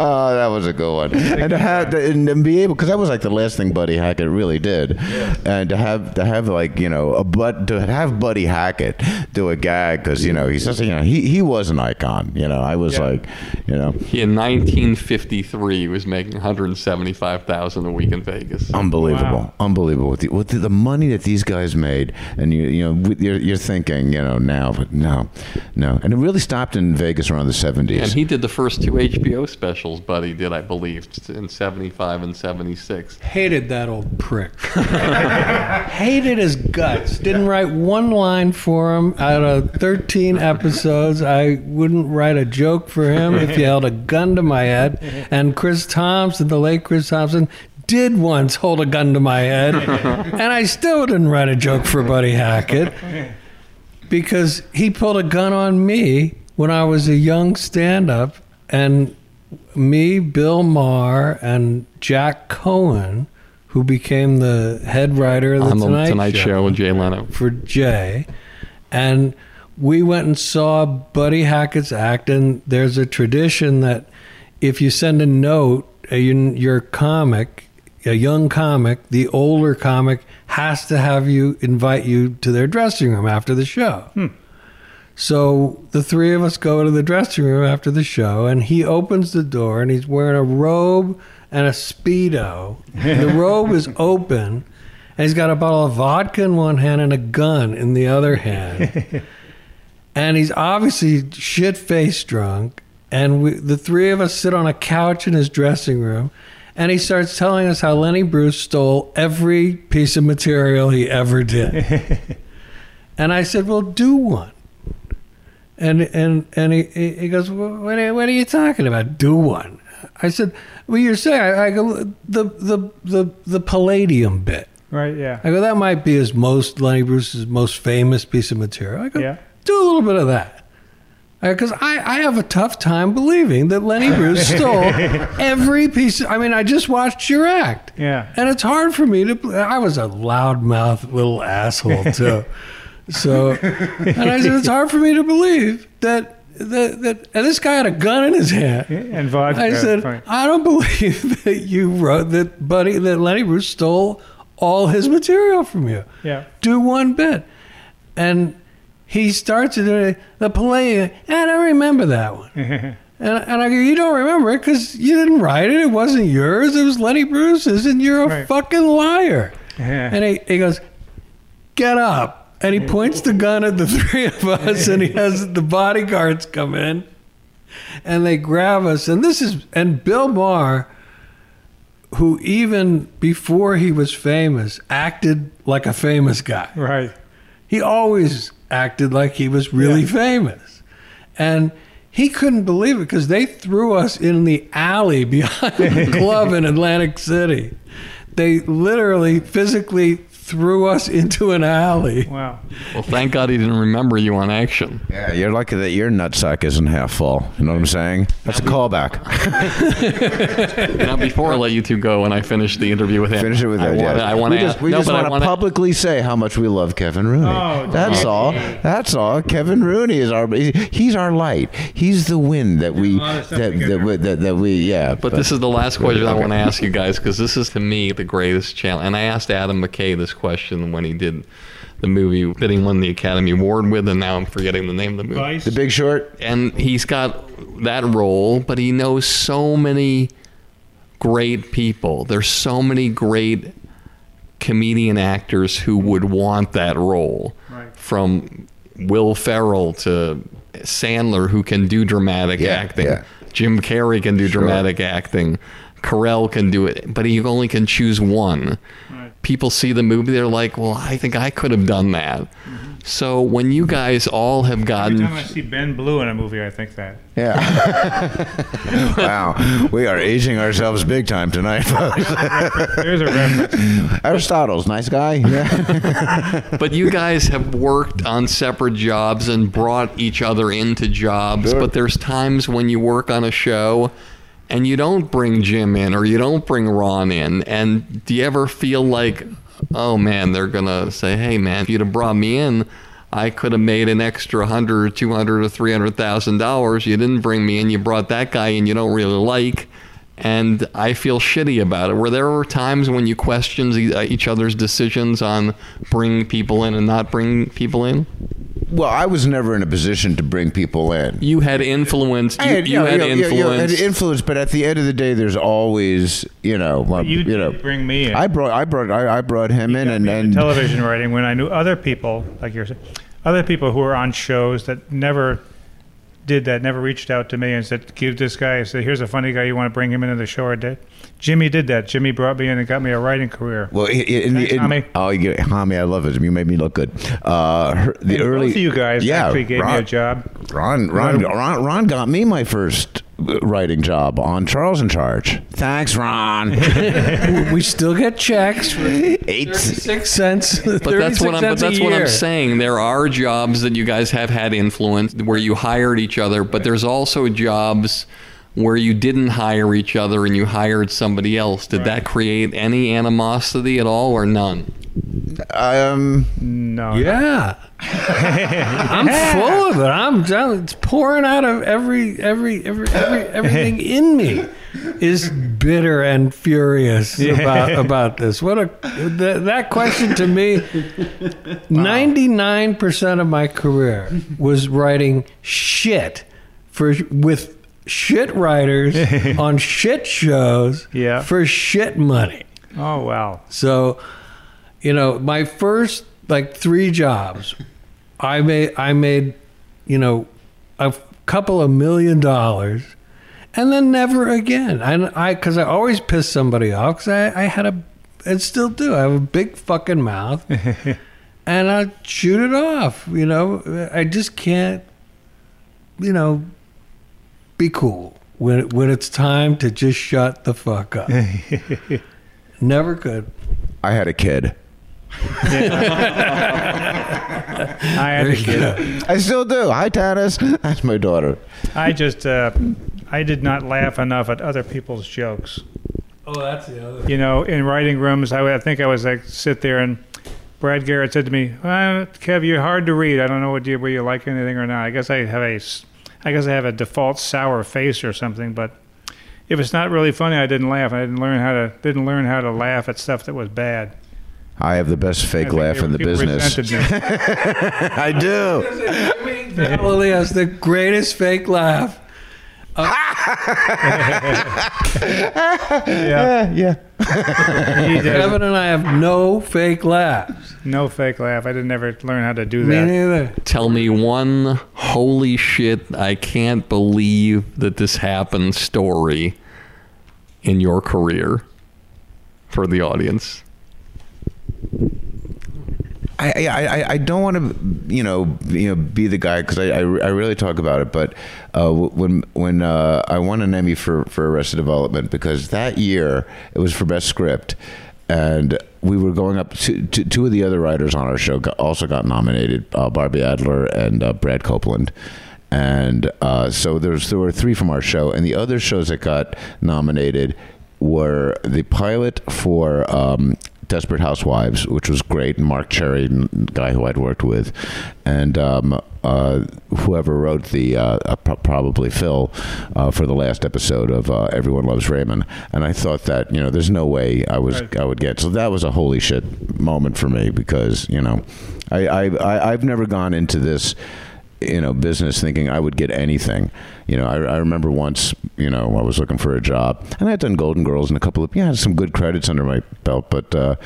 oh, that was a good one. And, to have, and be able because that was like the last thing Buddy Hackett really did, and to have to have like you know a but to have Buddy Hackett do a gag because you know he's just you know he he was an icon. You know, I was Yeah. like, you know, He, in 1953, he was making 175,000 a week in Vegas. unbelievable, Wow. unbelievable with the, with the, the money that these guys made, and you you know you're, you're thinking you know now, but no, no, and it really stopped in Vegas around the seventies. And he did the first two HBO specials, Buddy did, I believe, in 75 and 76. Hated that old prick. Hated his guts. Didn't write one line for him out of 13 episodes. I wouldn't write a joke for him if he held a gun to my head. And Chris Thompson, the late Chris Thompson, did once hold a gun to my head. and I still didn't write a joke for Buddy Hackett because he pulled a gun on me when I was a young stand up. And me, Bill Maher, and Jack Cohen, who became the head writer of the on the Tonight, Tonight Show with Jay Leno. for Jay, and we went and saw Buddy Hackett's act. And there's a tradition that if you send a note, you- your comic, a young comic, the older comic has to have you invite you to their dressing room after the show. Hmm. So the three of us go to the dressing room after the show, and he opens the door, and he's wearing a robe and a speedo. the robe is open, and he's got a bottle of vodka in one hand and a gun in the other hand. and he's obviously shit faced drunk. And we, the three of us sit on a couch in his dressing room, and he starts telling us how Lenny Bruce stole every piece of material he ever did. and I said, "Well, do one." And and and he he he goes, what, are, what are you talking about? Do one. I said, well, you're saying I, I go the the the the Palladium bit. Right. Yeah. I go, that might be his most Lenny Bruce's most famous piece of material. I go, Yeah. do a little bit of that. Because I, I have a tough time believing that Lenny Bruce stole every piece. Of, I mean, I just watched your act. Yeah. And it's hard for me to. I was a loudmouth little asshole, too. so, and I said, it's hard for me to believe that, that, that and this guy had a gun in his hand. And vodka. I said, fine. I don't believe that you wrote that, buddy, that Lenny Bruce stole all his material from you. Yeah. Do one bit. And he starts to do the play. And I don't remember that one. and, and I go, You don't remember it because you didn't write it. It wasn't yours. It was Lenny Bruce's, and you're a Right. fucking liar. Yeah. And he, he goes, Get up. And he points the gun at the three of us, and he has the bodyguards come in and they grab us. And this is, and Bill Maher, who even before he was famous, acted like a famous guy. Right. He always acted like he was really famous. And he couldn't believe it because they threw us in the alley behind the club in Atlantic City. They literally physically threw us into an alley. Wow. Well, thank God he didn't remember you on action. Yeah, you're lucky that your nutsack isn't half full. You know what I'm saying? That's a callback. now, before I let you two go and I finish the interview with him, Finish it with I that. want yeah. I want we to just, we no, just want to publicly say how much we love Kevin Rooney. Oh, That's geez. all. That's all. Kevin Rooney is our. He's our light. He's the wind that we lot of stuff that, that, we- that, that we yeah. But this is the last question I want to ask you guys because this is to me the greatest challenge. And I asked Adam McKay this question when he did the movie that he won the Academy Award with, and now I'm forgetting the name of the movie. Vice. the Big Short. And he's got that role, but he knows so many great people. There's so many great comedian actors who would want that role. Right. From Will Ferrell to Sandler, who can do dramatic Yeah, acting. yeah. Jim Carrey can do Sure. dramatic acting. Carell can do it, but he only can choose one. Right. People see the movie, they're like, "Well, I think I could have done that." So when you guys all have gotten, Every gotten time I see Ben Blue in a movie, I think that. Yeah. wow, we are aging ourselves big time tonight, folks. There's a reference. Aristotle's nice guy. Yeah. But you guys have worked on separate jobs and brought each other into jobs. Sure. But there's times when you work on a show and you don't bring Jim in or you don't bring Ron in. And do you ever feel like, oh man, they're to say, hey man, if you'd have brought me in, I could have made an extra hundred or two hundred or three hundred thousand dollars. You didn't bring me in. You brought that guy in you don't really like. and I feel shitty about it. Were there times when you questioned uh, each other's decisions on bringing people in and not bringing people in? Well, I was never in a position to bring people in. You had influence. You, I had, you yeah, had yeah, yeah, yeah, influence. had influence, but at the end of the day, there's always, you know, well, You, you know, bring me in. I brought, I brought, I, I brought him in, got and me into and television writing when I knew other people, like you're saying, other people who were on shows that never did that, never reached out to me and said, "Give this guy." Say, "Here's a funny guy. You want to bring him into the show?" Or did Jimmy did that? Jimmy brought me in and got me a writing career. well, in, in, Thanks, Tommy. oh, you, Hami, I love it. You made me look good. Uh, her, the And early, both of you guys yeah, actually gave Ron, me a job. Ron, Ron, Ron, Ron got me my first writing job on Charles in Charge. Thanks, Ron. we still get checks for Eight. six cents. But that's what I'm. But that's what I'm saying. There are jobs that you guys have had influence where you hired each other, but there's also jobs where you didn't hire each other and you hired somebody else. Did that create any animosity at all, or none? Um, No, Yeah, I'm full of it. I'm done. It's pouring out of every every every, every everything in me is bitter and furious about about this. What a th- that question to me. Ninety nine percent of my career was writing shit for with shit writers on shit shows Yeah. for shit money. Oh wow. So, you know, my first like three jobs, I made I made, you know, a couple of million dollars, and then never again. And I because I always pissed somebody off because I, I had a and still do. I have a big fucking mouth, and I shoot it off. You know, I just can't, you know, be cool when when it's time to just shut the fuck up. Never could. I had a kid. I had a kid. I still do. Hi, Tanis. That's my daughter. I just uh, I did not laugh enough at other people's jokes. Oh, that's the other. You know, in writing rooms, I, would- I think I was like sit there and Brad Garrett said to me, well, "Kev, you're hard to read. I don't know what you, whether you like anything or not. I guess I have a, s- I guess I have a default sour face or something. But if it's not really funny, I didn't laugh. I didn't learn how to didn't learn how to laugh at stuff that was bad. I have the best fake laugh they- in the business. resented me. I do. Vallely has the greatest fake laugh. yeah, Yeah. He did. Kevin and I have no fake laughs. no fake laugh. I didn't ever learn how to do Me that. neither. Tell me one holy shit, I can't believe that this happened story in your career for the audience. I, I, I- don't want to you know you know be the guy because I, I, I really talk about it but uh, when when uh, I won an Emmy for, for Arrested Development because that year it was for best script and we were going up to, to two of the other writers on our show got, also got nominated uh, Barbie Adler and uh, Brad Copeland. And uh, so there's there were three from our show and the other shows that got nominated were the pilot for um, Desperate Housewives, which was great, and Marc Cherry, guy who I'd worked with, and um, uh, whoever wrote the uh, uh, probably Phil uh, for the last episode of uh, Everyone Loves Raymond, and I thought that you know there's no way I was Right. I would get so that was a holy shit moment for me because you know I, I, I I've never gone into this you know business thinking I would get anything. You know, I, I remember once, you know, I was looking for a job, and I'd done Golden Girls and a couple of yeah, some good credits under my belt, but uh,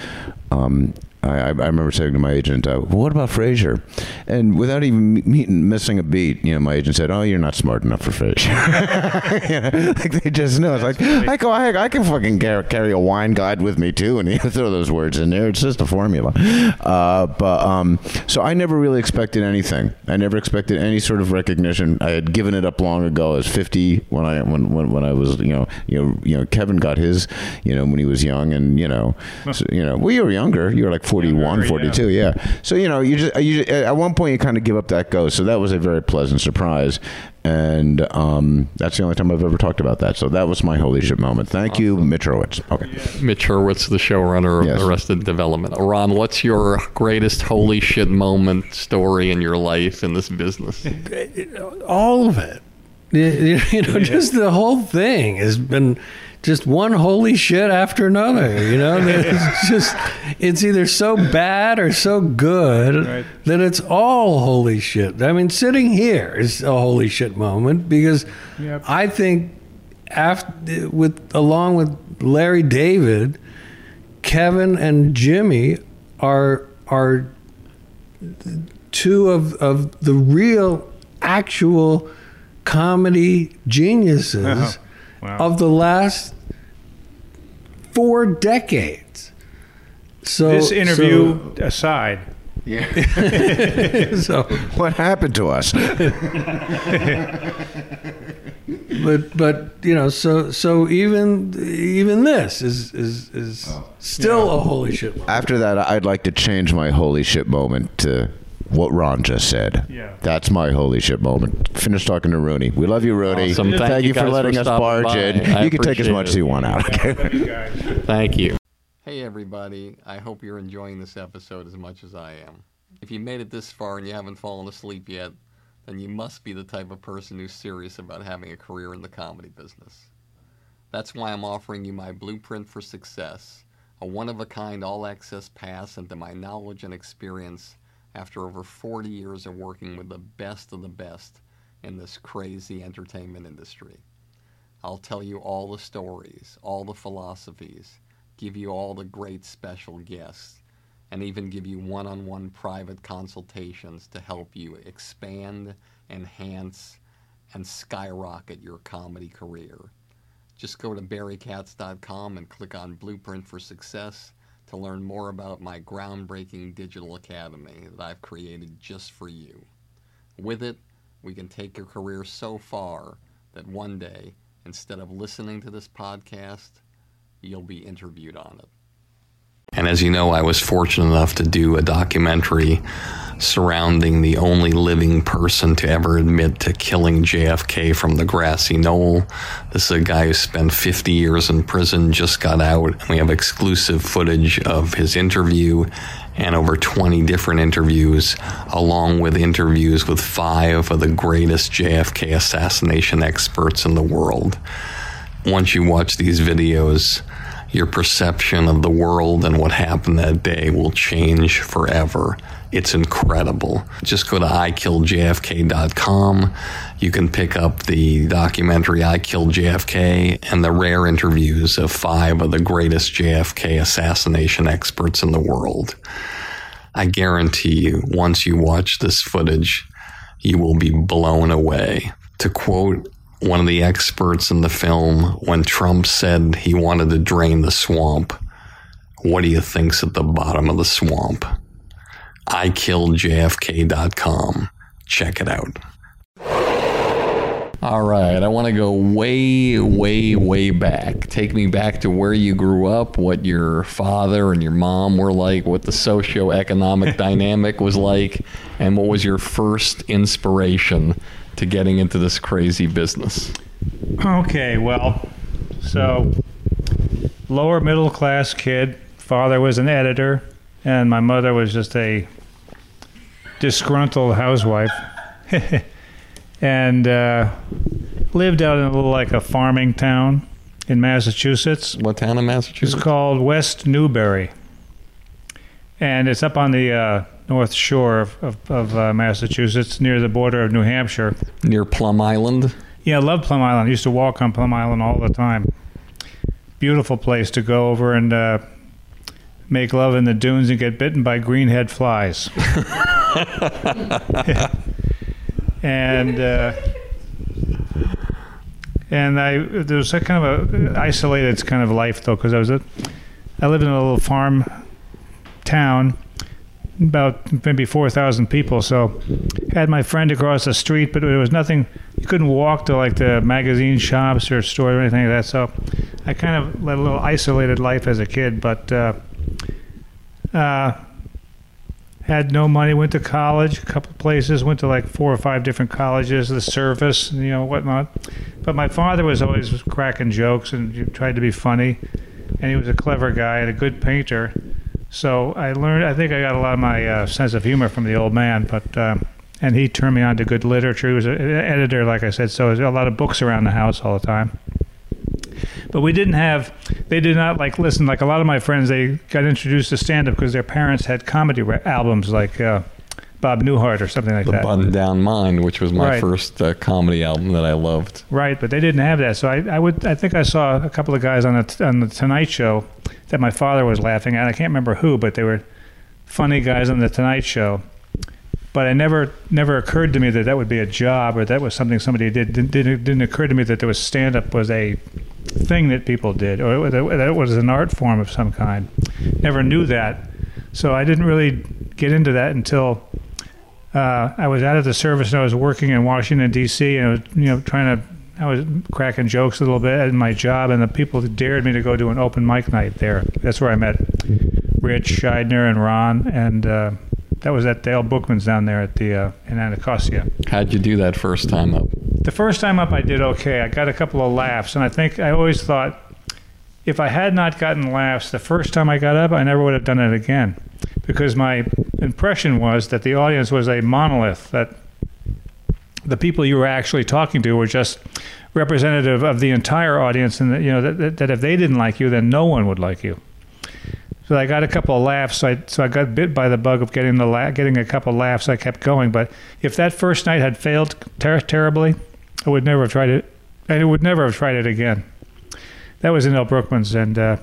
um, I, I remember saying to my agent, uh, well, "What about Frasier?" And without even me- missing a beat, you know, my agent said, "Oh, you're not smart enough for Frasier." you know, like they just know. It's like I go, I, I can fucking carry, carry a wine guide with me too, and you throw those words in there. It's just a formula. Uh, but um, so I never really expected anything. I never expected any sort of recognition. I had given it up long ago. I was 50 when I when when, when I was you know you know you know Kevin got his you know when he was young, and you know so, you know well you were younger. You were like 41, 42, yeah. So you know you just you just, at one point you kind of give up that ghost. So that was a very pleasant surprise. And um, that's the only time I've ever talked about that. So that was my holy shit moment. Thank you, Mitch Hurwitz. Okay. Mitch Hurwitz, the showrunner of Yes. Arrested Development. Ron, what's your greatest holy shit moment story in your life in this business? All of it. You you know, just the whole thing has been just one holy shit after another. You know, it's just it's either so bad or so good Right. that it's all holy shit. I mean, sitting here is a holy shit moment because Yep. I think after with along with Larry David, Kevin and Jimmy are are two of of the real actual comedy geniuses Oh, wow. of the last four decades. So this interview aside, so, so What happened to us? but but you know so so even even this is is is Oh. still a holy shit moment. After that, I'd like to change my holy shit moment to what Ron just said. Yeah. That's my holy shit moment. Finish talking to Rooney. We love you, Rooney. Awesome. Thank, Thank you you for letting for us barge by. in. I you can take as much it. as you want out. Okay. thanks. Thank you. Hey, everybody. I hope you're enjoying this episode as much as I am. If you made it this far and you haven't fallen asleep yet, then you must be the type of person who's serious about having a career in the comedy business. That's why I'm offering you my blueprint for success, a one of a kind all access pass into my knowledge and experience after over 40 years of working with the best of the best in this crazy entertainment industry. I'll tell you all the stories, all the philosophies, give you all the great special guests, and even give you one on one private consultations to help you expand, enhance, and skyrocket your comedy career. Just go to barrykatz.com and click on Blueprint for Success to learn more about my groundbreaking digital academy that I've created just for you. With it, we can take your career so far that one day, instead of listening to this podcast, you'll be interviewed on it. And as you know, I was fortunate enough to do a documentary surrounding the only living person to ever admit to killing JFK from the grassy knoll. This is a guy who spent 50 years in prison, just got out, and we have exclusive footage of his interview and over 20 different interviews, along with interviews with five of the greatest JFK assassination experts in the world. Once you watch these videos, your perception of the world and what happened that day will change forever. It's incredible. Just go to ikilljfk.com. You can pick up the documentary I Killed JFK and the rare interviews of five of the greatest JFK assassination experts in the world. I guarantee you, once you watch this footage, you will be blown away. To quote one of the experts in the film, when Trump said he wanted to drain the swamp, what do you think's at the bottom of the swamp? IKilledJFK.com. Check it out. All right, I want to go way, way, way back. Take me back to where you grew up, what your father and your mom were like, what the socioeconomic dynamic was like, and what was your first inspiration to getting into this crazy business. Okay, well, so lower middle class kid. Father was an editor, and my mother was just a disgruntled housewife, and uh, lived out in a little like a farming town in Massachusetts. What town in Massachusetts? It's called West Newbury, and it's up on the uh, north shore of, of, of uh, Massachusetts, near the border of New Hampshire. Near Plum Island. Yeah, I love Plum Island. I used to walk on Plum Island all the time. Beautiful place to go over and uh, make love in the dunes and get bitten by greenhead flies. and uh, and I there was a kind of a isolated kind of life though because I was a I lived in a little farm town about maybe 4,000 people. So had my friend across the street, but there was nothing. You couldn't walk to like the magazine shops or stores or anything like that. So I kind of led a little isolated life as a kid, but uh, uh, had no money. Went to college, a couple places. Went to like four or five different colleges, the service, you know, whatnot. But my father was always cracking jokes and tried to be funny, and he was a clever guy and a good painter. So I learned. I think I got a lot of my uh, sense of humor from the old man. But uh, and he turned me on to good literature. He was an editor, like I said, so there's a lot of books around the house all the time. But we didn't have, they did not like listen. Like a lot of my friends, they got introduced to stand up because their parents had comedy albums like uh, Bob Newhart or something like The that. The Button Down Mind, which was my Right. first uh, comedy album that I loved. Right, but they didn't have that. So I, I would, I think I saw a couple of guys on the on the Tonight Show that my father was laughing at. I can't remember who, but they were funny guys on the Tonight Show. But it never, never occurred to me that that would be a job or that was something somebody did. Didn't, didn't, didn't occur to me that there was stand up was a thing that people did or that that it was an art form of some kind. Never knew that, so I didn't really get into that until uh, I was out of the service and I was working in Washington D.C. and I was you know trying to I was cracking jokes a little bit at my job and the people dared me to go to an open mic night there. That's where I met Rich Shydner and Ron and uh, that was at Dale Bookman's down there at the uh, in Anacostia. How'd you do that first time up? The first time up, I did okay. I got a couple of laughs, and I think I always thought if I had not gotten laughs the first time I got up, I never would have done it again, because my impression was that the audience was a monolith. That the people you were actually talking to were just representative of the entire audience, and that you know that, that, if they didn't like you, then no one would like you. So I got a couple of laughs. So I, so I got bit by the bug of getting the la- getting a couple of laughs. I kept going. But if that first night had failed ter- terribly, I would never have tried it. And I would never have tried it again. That was in El Brookman's, and uh,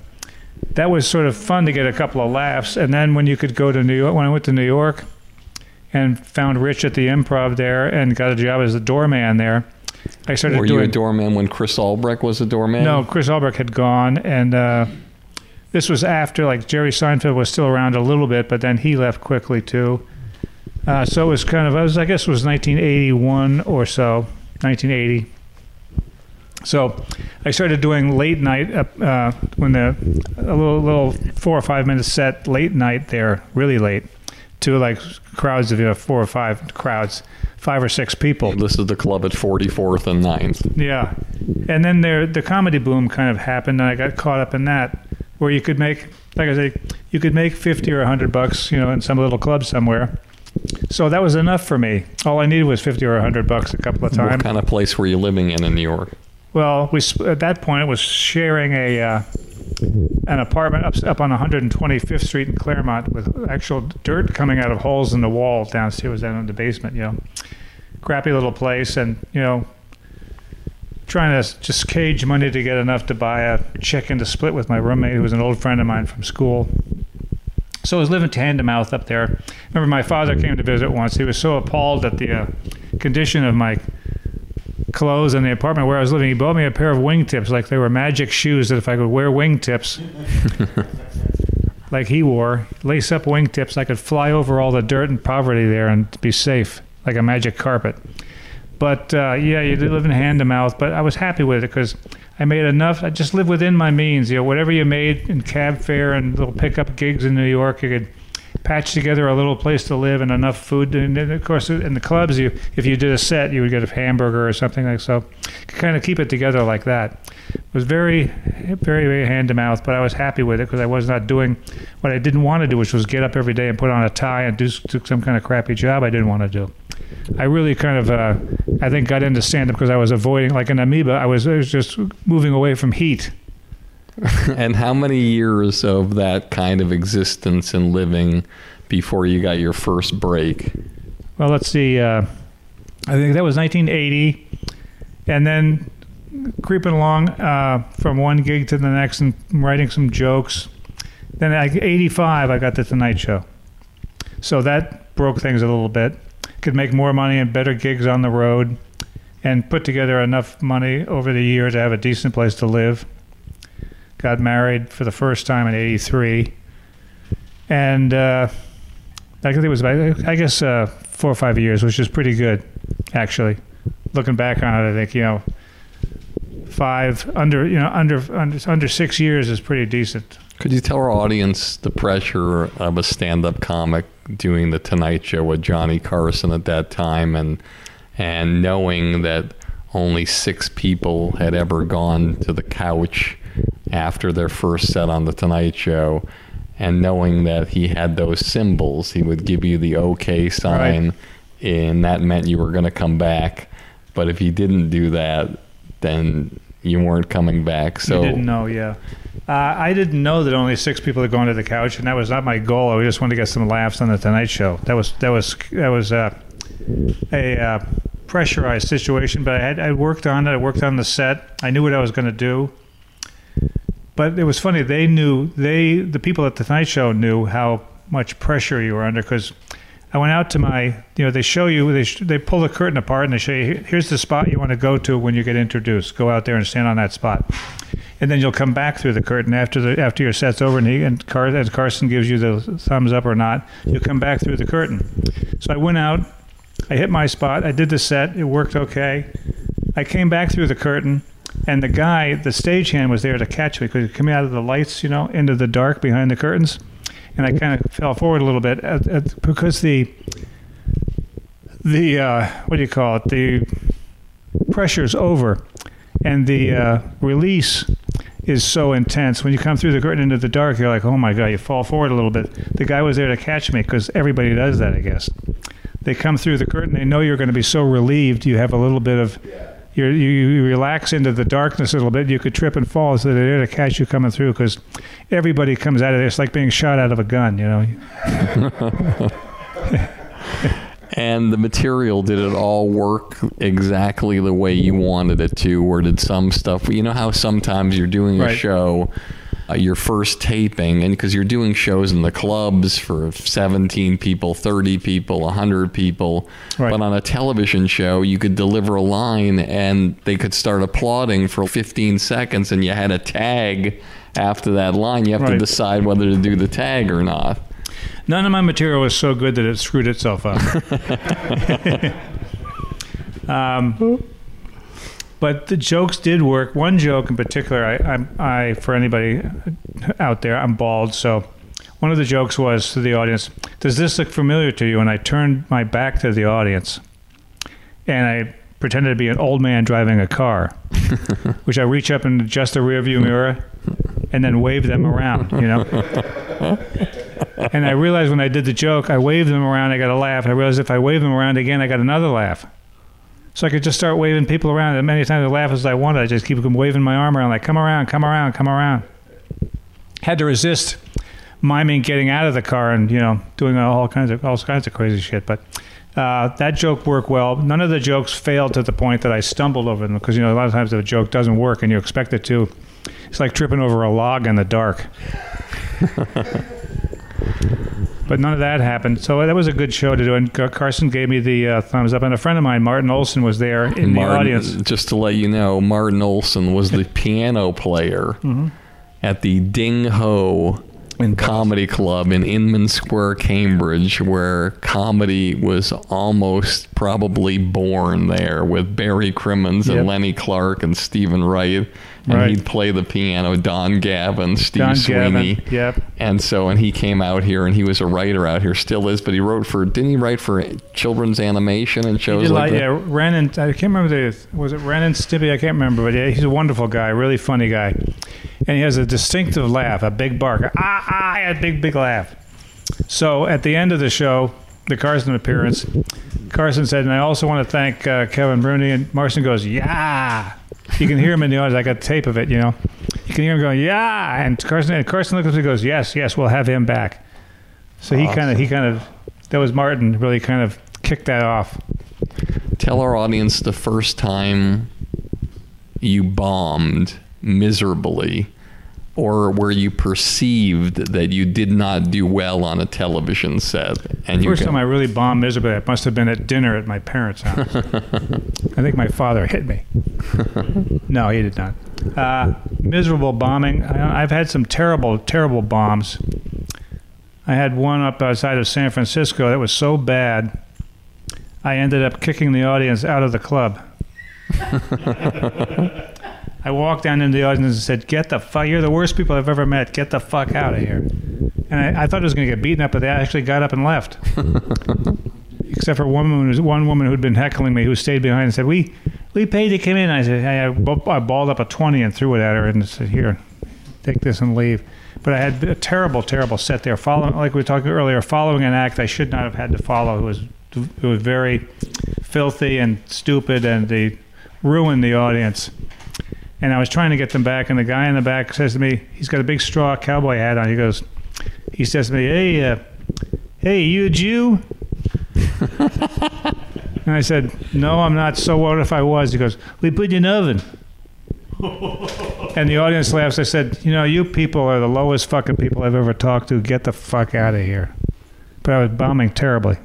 that was sort of fun to get a couple of laughs. And then when you could go to New York, when I went to New York, and found Rich at the Improv there, and got a job as a doorman there, I started Were you a doorman when Chris Albrecht was a doorman? No, Chris Albrecht had gone, and uh, this was after like Jerry Seinfeld was still around a little bit, but then he left quickly too. Uh, so it was kind of, I, was, I guess it was 1981 or so, 1980. So I started doing late night uh, when the a little, little four or five minute set late night there, really late, to like crowds of you know, four or five crowds, five or six people. This is the club at 44th and 9th. Yeah, and then there the comedy boom kind of happened, and I got caught up in that, where you could make, like I say, you could make fifty or hundred bucks, you know, in some little club somewhere. So that was enough for me. All I needed was fifty or hundred bucks a couple of times. What kind of place were you living in in New York? Well, we at that point was sharing a uh, an apartment up up on 125th Street in Claremont with actual dirt coming out of holes in the wall downstairs. Down in the basement, you know, crappy little place, and you know, trying to just cage money to get enough to buy a chicken to split with my roommate, who was an old friend of mine from school. So I was living hand to mouth up there. Remember, my father came to visit once. He was so appalled at the uh, condition of my clothes in the apartment where I was living. He bought me a pair of wingtips, like they were magic shoes that if I could wear wingtips, like he wore, lace up wingtips, I could fly over all the dirt and poverty there and be safe, like a magic carpet. But uh, yeah, you did live in hand to mouth. But I was happy with it because I made enough. I just lived within my means. You know, whatever you made in cab fare and little pickup gigs in New York, you could patch together a little place to live and enough food. And then, of course, in the clubs, you if you did a set, you would get a hamburger or something like so. Kind of keep it together like that. It was very, very, very hand to mouth. But I was happy with it because I was not doing what I didn't want to do, which was get up every day and put on a tie and do, some kind of crappy job I didn't want to do. I really kind of, uh, I think, got into stand up because I was avoiding, like an amoeba, I was, I was just moving away from heat. and how many years of that kind of existence and living before you got your first break? Well, let's see. Uh, I think that was 1980, and then creeping along uh, from one gig to the next and writing some jokes. Then, like 85, I got the Tonight Show, so that broke things a little bit. Could make more money and better gigs on the road, and put together enough money over the year to have a decent place to live. Got married for the first time in '83, and. Uh, I think it was about, I guess, uh, four or five years, which is pretty good, actually. Looking back on it, I think you know, five under you know under under under six years is pretty decent. Could you tell our audience the pressure of a stand-up comic doing the Tonight Show with Johnny Carson at that time, and and knowing that only six people had ever gone to the couch after their first set on the Tonight Show, and knowing that he had those symbols, he would give you the OK sign, and that meant you were going to come back. But if you didn't do that, then you weren't coming back. So you didn't know, yeah. Uh, I didn't know that only six people had gone to the couch, and that was not my goal. I just wanted to get some laughs on the Tonight Show. That was that was that was uh, a uh, pressurized situation, but I had I worked on it. I worked on the set. I knew what I was going to do. But it was funny. They knew they the people at the Tonight Show knew how much pressure you were under because I went out to my you know they show you they sh- they pull the curtain apart and they show you here's the spot you want to go to when you get introduced. Go out there and stand on that spot. And then you'll come back through the curtain after the after your set's over, and, he, and Car- as Carson gives you the thumbs up or not, you'll come back through the curtain. So I went out, I hit my spot, I did the set, it worked okay. I came back through the curtain, and the guy, the stagehand, was there to catch me because coming out of the lights, you know, into the dark behind the curtains, and I kind of fell forward a little bit at, at, because the the uh, what do you call it? The pressure's over, and the uh, release is so intense. When you come through the curtain into the dark, you're like, oh my god, you fall forward a little bit. The guy was there to catch me because everybody does that, I guess. They come through the curtain, they know you're going to be so relieved. You have a little bit of you you relax into the darkness a little bit. You could trip and fall, so they're there to catch you coming through because everybody comes out of there. It's like being shot out of a gun, you know. And the material, did it all work exactly the way you wanted it to? Or did some stuff, you know how sometimes you're doing a show, uh, your first taping, and because you're doing shows in the clubs for 17 people, 30 people, 100 people. Right. But on a television show, you could deliver a line and they could start applauding for 15 seconds, and you had a tag after that line. You have to decide whether to do the tag or not. None of my material was so good that it screwed itself up. um, but the jokes did work. One joke in particular, I, I'm, I for anybody out there, I'm bald, so one of the jokes was to the audience, "Does this look familiar to you?" And I turned my back to the audience, and I pretended to be an old man driving a car, which I reach up and adjust the rearview mirror, and then wave them around. You know. And I realized when I did the joke, I waved them around, I got a laugh. I realized if I wave them around again, I got another laugh. So I could just start waving people around as many times I laugh as I wanted. I just keep waving my arm around, like, come around, come around, come around. Had to resist miming getting out of the car and, you know, doing all kinds of all kinds of crazy shit. But uh, that joke worked well. None of the jokes failed to the point that I stumbled over them because, you know, a lot of times a joke doesn't work and you expect it to, it's like tripping over a log in the dark. but none of that happened. So that was a good show to do. And Carson gave me the uh, thumbs up. And a friend of mine, Martin Olson, was there in the audience. Just to let you know, Martin Olson was the piano player Mm-hmm. at the Ding Ho Comedy Club in Inman Square, Cambridge, where comedy was almost probably born there with Barry Crimmins Yep. and Lenny Clarke and Steven Wright. And Right. he'd play the piano, Don Gavin, Steve Don Sweeney. Gavin. Yep. And so, and he came out here, and he was a writer out here, still is, but he wrote for, didn't he write for children's animation and shows did like like, that? yeah, Ren and I can't remember the was it Ren and Stimpy? I can't remember, but yeah, he's a wonderful guy, really funny guy, and he has a distinctive laugh, a big bark, ah ah, a big big laugh. So at the end of the show, the Carson appearance, Carson said, and I also want to thank uh, Kevin Rooney, and Marson goes, yeah. You can hear him in the audience. I got tape of it, you know. You can hear him going, yeah, and Carson and Carson looks at me and goes, yes, yes, we'll have him back. So he kind of he kind of that was Martin really kind of kicked that off. Tell our audience the first time you bombed miserably or where you perceived that you did not do well on a television set. And you First time I really bombed miserably, it must have been at dinner at my parents' house. I think my father hit me. no, he did not. Uh, miserable bombing. I, I've had some terrible, terrible bombs. I had one up outside of San Francisco that was so bad, I ended up kicking the audience out of the club. I walked down into the audience and said, "Get the fuck! You're the worst people I've ever met. Get the fuck out of here." And I, I thought I was going to get beaten up, but they actually got up and left. Except for one woman, one woman who'd been heckling me, who stayed behind and said, "We, we paid to come in." I said, I, I balled up a twenty and threw it at her and said, "Here, take this and leave." But I had a terrible, terrible set there. Following, like we were talking earlier, following an act I should not have had to follow, who was it was very filthy and stupid, and they ruined the audience. And I was trying to get them back, and the guy in the back says to me, he's got a big straw cowboy hat on. He goes, he says to me, "Hey, uh, hey, you a Jew?" and I said, "No, I'm not. So what if I was?" He goes, "We put you in oven." and the audience laughs. I said, "You know, you people are the lowest fucking people I've ever talked to. Get the fuck out of here." But I was bombing terribly.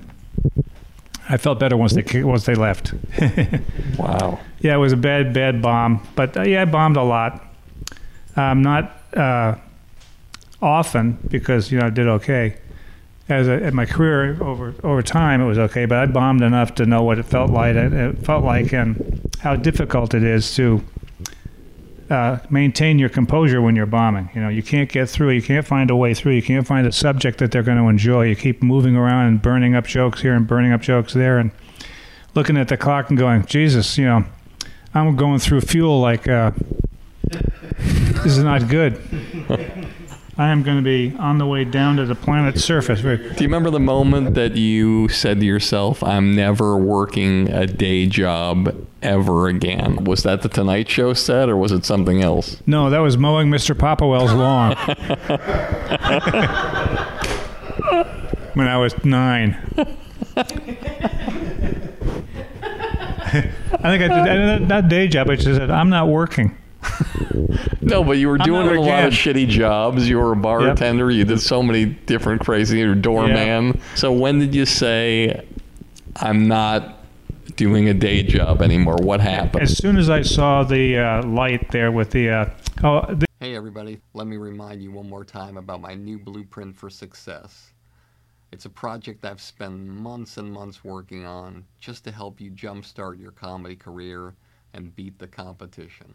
I felt better once they once they left. Wow. Yeah, it was a bad, bad bomb. But uh, yeah, I bombed a lot. Um, not uh, often because you know I did okay. As a, in my career over over time, it was okay. But I bombed enough to know what it felt like. It, it felt like and how difficult it is to uh, maintain your composure when you're bombing. You know, you can't get through. You can't find a way through. You can't find a subject that they're going to enjoy. You keep moving around and burning up jokes here and burning up jokes there, and looking at the clock and going, Jesus, you know, I'm going through fuel like uh, this is not good. I am going to be on the way down to the planet's surface. Do you remember the moment that you said to yourself, I'm never working a day job ever again? Was that the Tonight Show set or was it something else? No, that was mowing Mr. Popwell's lawn when I was nine. I think I did I did that day job. I just said, I'm not working. No, but you were I'm doing not a lot of shitty jobs. You were a bartender. You did so many different crazy, or doorman. So when did you say, I'm not doing a day job anymore? What happened? As soon as I saw the uh, light there with the, uh, oh, the Hey, everybody, let me remind you one more time about my new blueprint for success. It's a project I've spent months and months working on just to help you jumpstart your comedy career and beat the competition.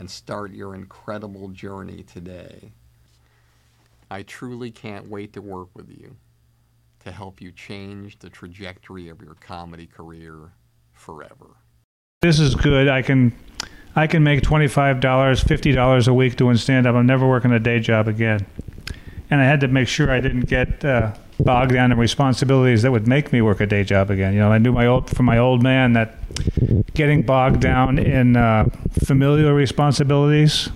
and start your incredible journey today. I truly can't wait to work with you to help you change the trajectory of your comedy career forever. this is good. I can, I can make twenty five dollars, fifty dollars a week doing stand up. I'm never working a day job again. And I had to make sure I didn't get uh, bogged down in responsibilities that would make me work a day job again. You know, I knew my old from my old man that getting bogged down in uh, familiar responsibilities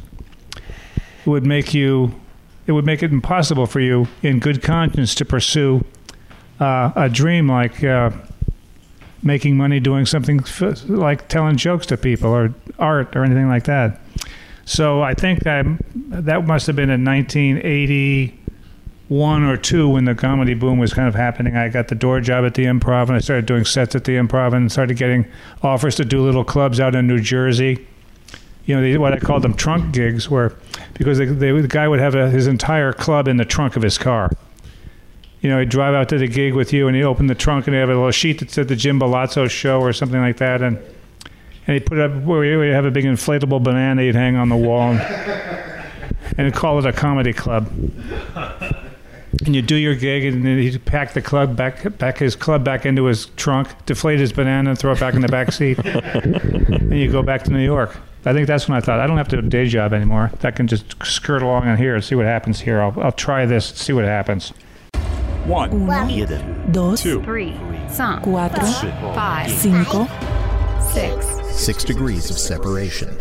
would make you, it would make it impossible for you, in good conscience, to pursue uh, a dream like. Uh, making money doing something f- like telling jokes to people or art or anything like that. So I think I, that must have been in 1981 or two when the comedy boom was kind of happening. I got the door job at the Improv and I started doing sets at the Improv and started getting offers to do little clubs out in New Jersey. You know, they, what I called them trunk gigs, where because they, they, the guy would have a, his entire club in the trunk of his car you know, he'd drive out to the gig with you and he'd open the trunk and he'd have a little sheet that said the Jim Balazzo show or something like that. And, and he'd put it up where he'd have a big inflatable banana he'd hang on the wall and, and call it a comedy club. And you do your gig and then he'd pack the club back, back his club back into his trunk, deflate his banana and throw it back in the back seat. and you go back to New York. I think that's when I thought I don't have to do a day job anymore. I can just skirt along in here and see what happens here. I'll, I'll try this, see what happens. One, dos, two, Three, cinq, cuatro, five, cinco, six. six degrees of separation.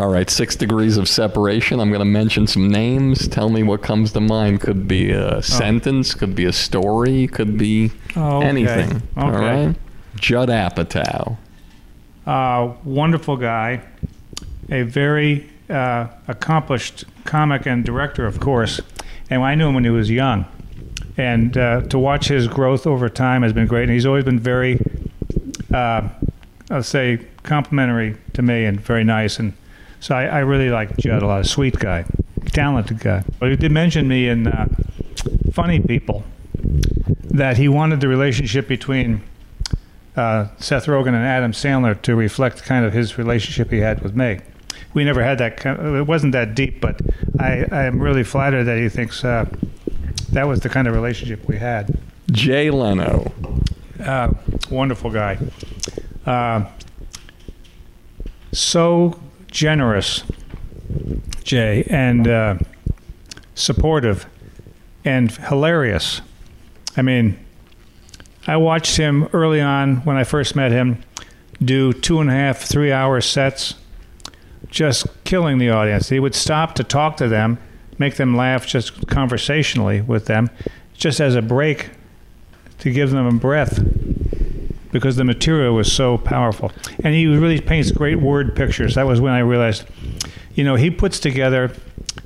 All right, six degrees of separation. I'm going to mention some names. Tell me what comes to mind. Could be a sentence, could be a story, could be Oh, okay. anything. All Okay. right. Judd Apatow. uh, wonderful guy. a very uh, accomplished comic and director, of course. And I knew him when he was young. And uh, to watch his growth over time has been great. And he's always been very, uh, I'll say, complimentary to me and very nice. And so I, I really like Judd a lot. Sweet guy, talented guy. But he did mention me in uh, Funny People that he wanted the relationship between uh, Seth Rogen and Adam Sandler to reflect kind of his relationship he had with me. We never had that. Kind of, it wasn't that deep, but I, I am really flattered that he thinks uh, that was the kind of relationship we had. Jay Leno. Uh, wonderful guy. Uh, so generous, Jay, and uh, supportive and hilarious. I mean, I watched him early on when I first met him do two and a half, three hour sets, just killing the audience. He would stop to talk to them, make them laugh just conversationally with them, just as a break to give them a breath because the material was so powerful. And he really paints great word pictures. That was when I realized, you know, he puts together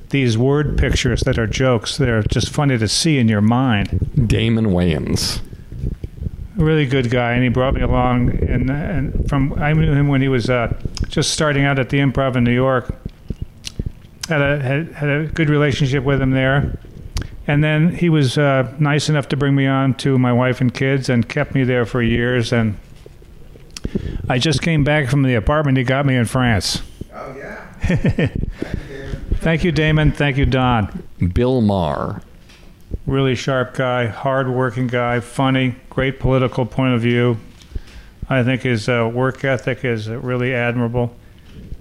these word pictures that are jokes that are just funny to see in your mind. Damon Wayans. A really good guy, and he brought me along. And, and from I knew him when he was uh, just starting out at the Improv in New York. Had a had, had a good relationship with him there, and then he was uh, nice enough to bring me on to my wife and kids, and kept me there for years. And I just came back from the apartment he got me in France. Oh yeah. Thank you, Damon. Thank you, Don. Bill Maher. Really sharp guy, hard-working guy, funny, great political point of view. I think his uh, work ethic is uh, really admirable.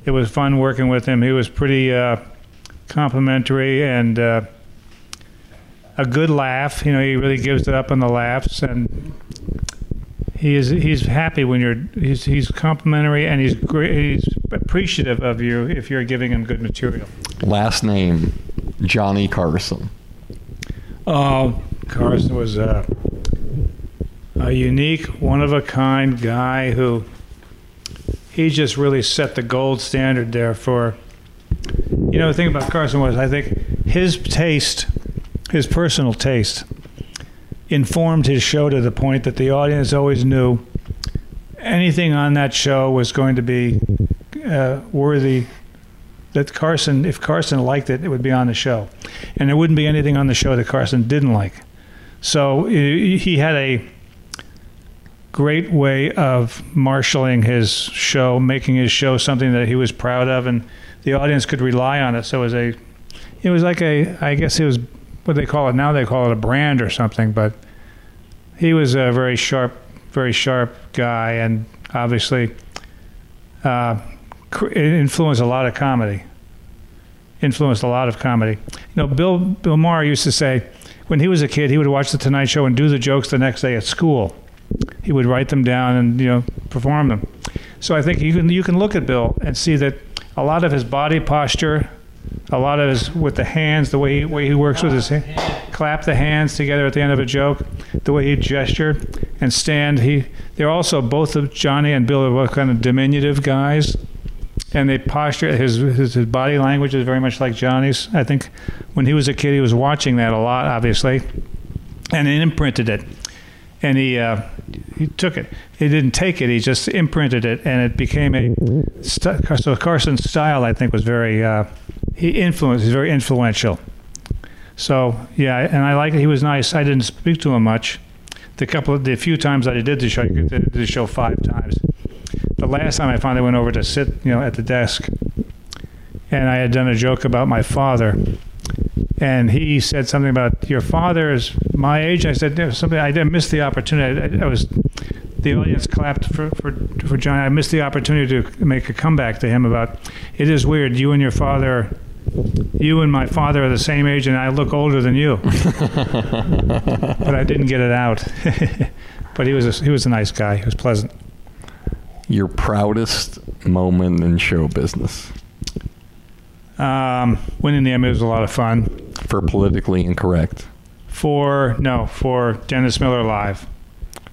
It was fun working with him. He was pretty uh, complimentary and uh, a good laugh. You know, he really gives it up on the laughs, and he is he's happy when you're he's he's complimentary and he's great. He's appreciative of you if you're giving him good material. Last name Johnny Carson. Oh, Carson was a, a unique, one of a kind guy who he just really set the gold standard there for. You know, the thing about Carson was, I think his taste, his personal taste, informed his show to the point that the audience always knew anything on that show was going to be uh, worthy that Carson, if Carson liked it, it would be on the show, and there wouldn't be anything on the show that Carson didn't like. So he had a great way of marshaling his show, making his show something that he was proud of, and the audience could rely on it. So it was a, it was like a, I guess it was what they call it now. They call it a brand or something, but he was a very sharp, very sharp guy, and obviously. Uh, influenced a lot of comedy. Influenced a lot of comedy. You know, Bill Bill Maher used to say when he was a kid, he would watch the Tonight Show and do the jokes the next day at school. He would write them down and you know perform them. So I think you can you can look at Bill and see that a lot of his body posture, a lot of his with the hands, the way he, way he works with his hand, clap the hands together at the end of a joke, the way he gesture and stand. He they're also both of Johnny and Bill are kind of diminutive guys and they posture his, his his body language is very much like Johnny's. I think when he was a kid, he was watching that a lot, obviously, and he imprinted it. And he uh, he took it. He didn't take it. He just imprinted it, and it became a. So Carson's style, I think, was very. Uh, he influenced. He's very influential. So yeah, and I like it. He was nice. I didn't speak to him much. The couple, the few times that I did the show, I did the show five times the last time I finally went over to sit, you know, at the desk, and I had done a joke about my father, and he said something about your father is my age. I said "There's something. I did miss the opportunity. I, I was. The audience clapped for, for for Johnny. I missed the opportunity to make a comeback to him about. It is weird. You and your father. You and my father are the same age, and I look older than you. but I didn't get it out. but he was a, he was a nice guy. He was pleasant. Your proudest moment in show business Um, winning the Emmy was a lot of fun. for politically incorrect. For no, for Dennis Miller Live.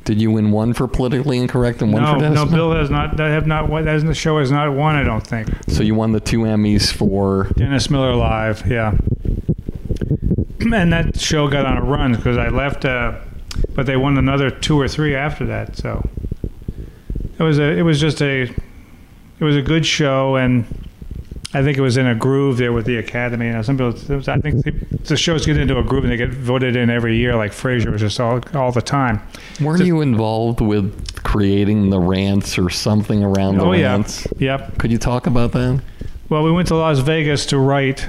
Did you win one for politically incorrect and one No, for Dennis? no? Bill has not. That have not. won- That the show has not won. I don't think. So you won the two Emmys for. Dennis Miller Live, yeah. And that show got on a run because I left, uh, but they won another two or three after that. So it was a, it was just a, it was a good show, and I think it was in a groove there with the Academy. You know, some people, I think the, the shows get into a groove and they get voted in every year. Like Frasier was just all all the time. Weren't you involved with creating the rants or something around the oh yeah, rants? yep. Could you talk about that? Well, we went to Las Vegas to write.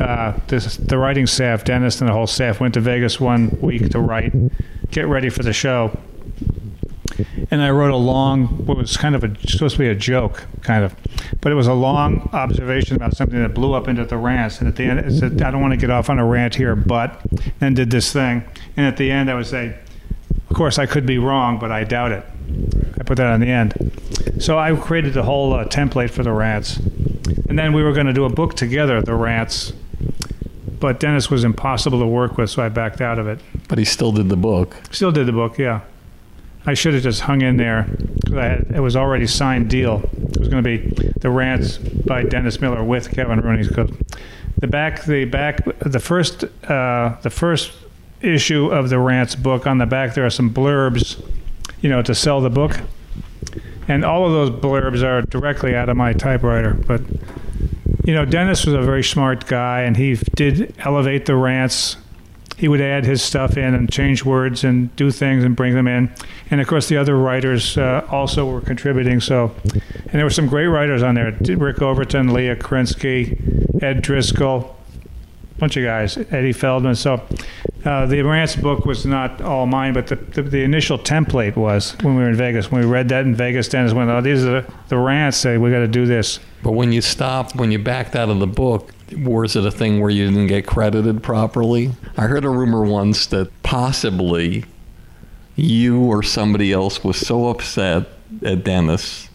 Uh, this, the writing staff, Dennis and the whole staff, went to Vegas one week to write, get ready for the show. And I wrote a long, what was kind of a supposed to be a joke, kind of, but it was a long observation about something that blew up into the rants. And at the end, it said, "I don't want to get off on a rant here, but," and did this thing. And at the end, I would say, "Of course, I could be wrong, but I doubt it." I put that on the end. So I created the whole uh, template for the rants. And then we were going to do a book together, the rants. But Dennis was impossible to work with, so I backed out of it. But he still did the book. Still did the book, yeah. I should have just hung in there because it was already signed deal. It was going to be the rants by Dennis Miller with Kevin Rooney. 'Cause The back, the back, the first, uh, the first issue of the rants book. On the back, there are some blurbs, you know, to sell the book, and all of those blurbs are directly out of my typewriter. But you know, Dennis was a very smart guy, and he did elevate the rants. He would add his stuff in and change words and do things and bring them in. And of course, the other writers uh, also were contributing. So, and there were some great writers on there: Rick Overton, Leah Krinsky, Ed Driscoll, bunch of guys, Eddie Feldmann. So, uh, the rants book was not all mine, but the, the, the initial template was when we were in Vegas. When we read that in Vegas, Dennis went, "Oh, these are the, the rants. Say we got to do this." But when you stopped, when you backed out of the book, was it a thing where you didn't get credited properly? I heard a rumor once that possibly you or somebody else was so upset at Dennis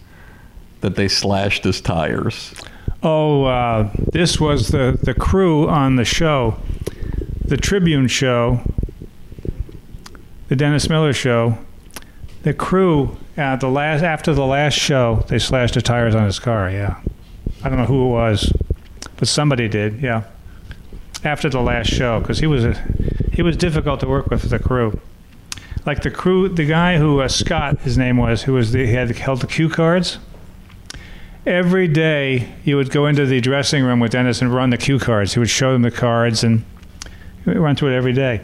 that they slashed his tires. Oh, uh, this was the, the crew on the show, the Tribune show, the Dennis Miller show. The crew at the last after the last show, they slashed the tires on his car. Yeah, I don't know who it was, but somebody did. Yeah, after the last show because he was a, he was difficult to work with the crew. Like the crew, the guy who uh, Scott, his name was, who was the he had held the cue cards every day you would go into the dressing room with Dennis and run the cue cards. He would show them the cards and we run through it every day.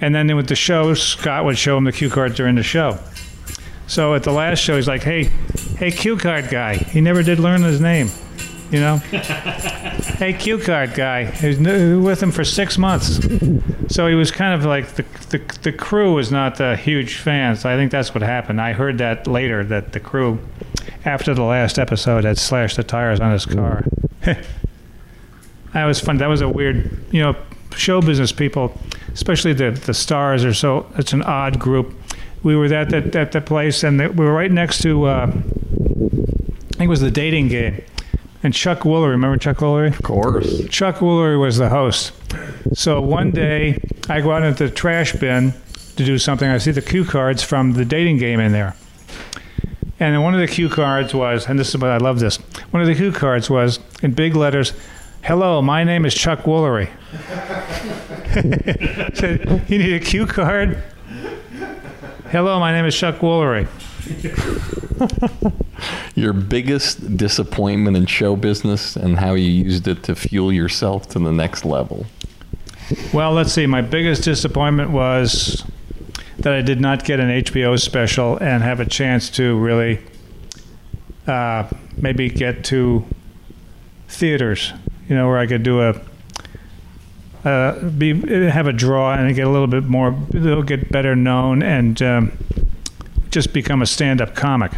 And then with the show, Scott would show him the cue cards during the show. So at the last show, he's like, "Hey, hey, cue card guy." He never did learn his name, you know. hey, cue card guy. He was with him for six months. So he was kind of like the, the the crew was not uh, huge fans. So I think that's what happened. I heard that later that the crew, after the last episode, had slashed the tires on his car. that was fun. That was a weird, you know, show business people, especially the the stars are so. It's an odd group. We were at that at the place, and we were right next to. Uh, I think it was the dating game, and Chuck Woolery. Remember Chuck Woolery? Of course. Chuck Woolery was the host. So one day I go out into the trash bin to do something. I see the cue cards from the dating game in there. And one of the cue cards was, and this is what I love this. One of the cue cards was in big letters, "Hello, my name is Chuck Woolery." Said, "You need a cue card." Hello, my name is Chuck Woolery. Your biggest disappointment in show business and how you used it to fuel yourself to the next level. Well, let's see. My biggest disappointment was that I did not get an HBO special and have a chance to really uh, maybe get to theaters, you know, where I could do a uh, be have a draw and get a little bit more, get better known and um, just become a stand-up comic.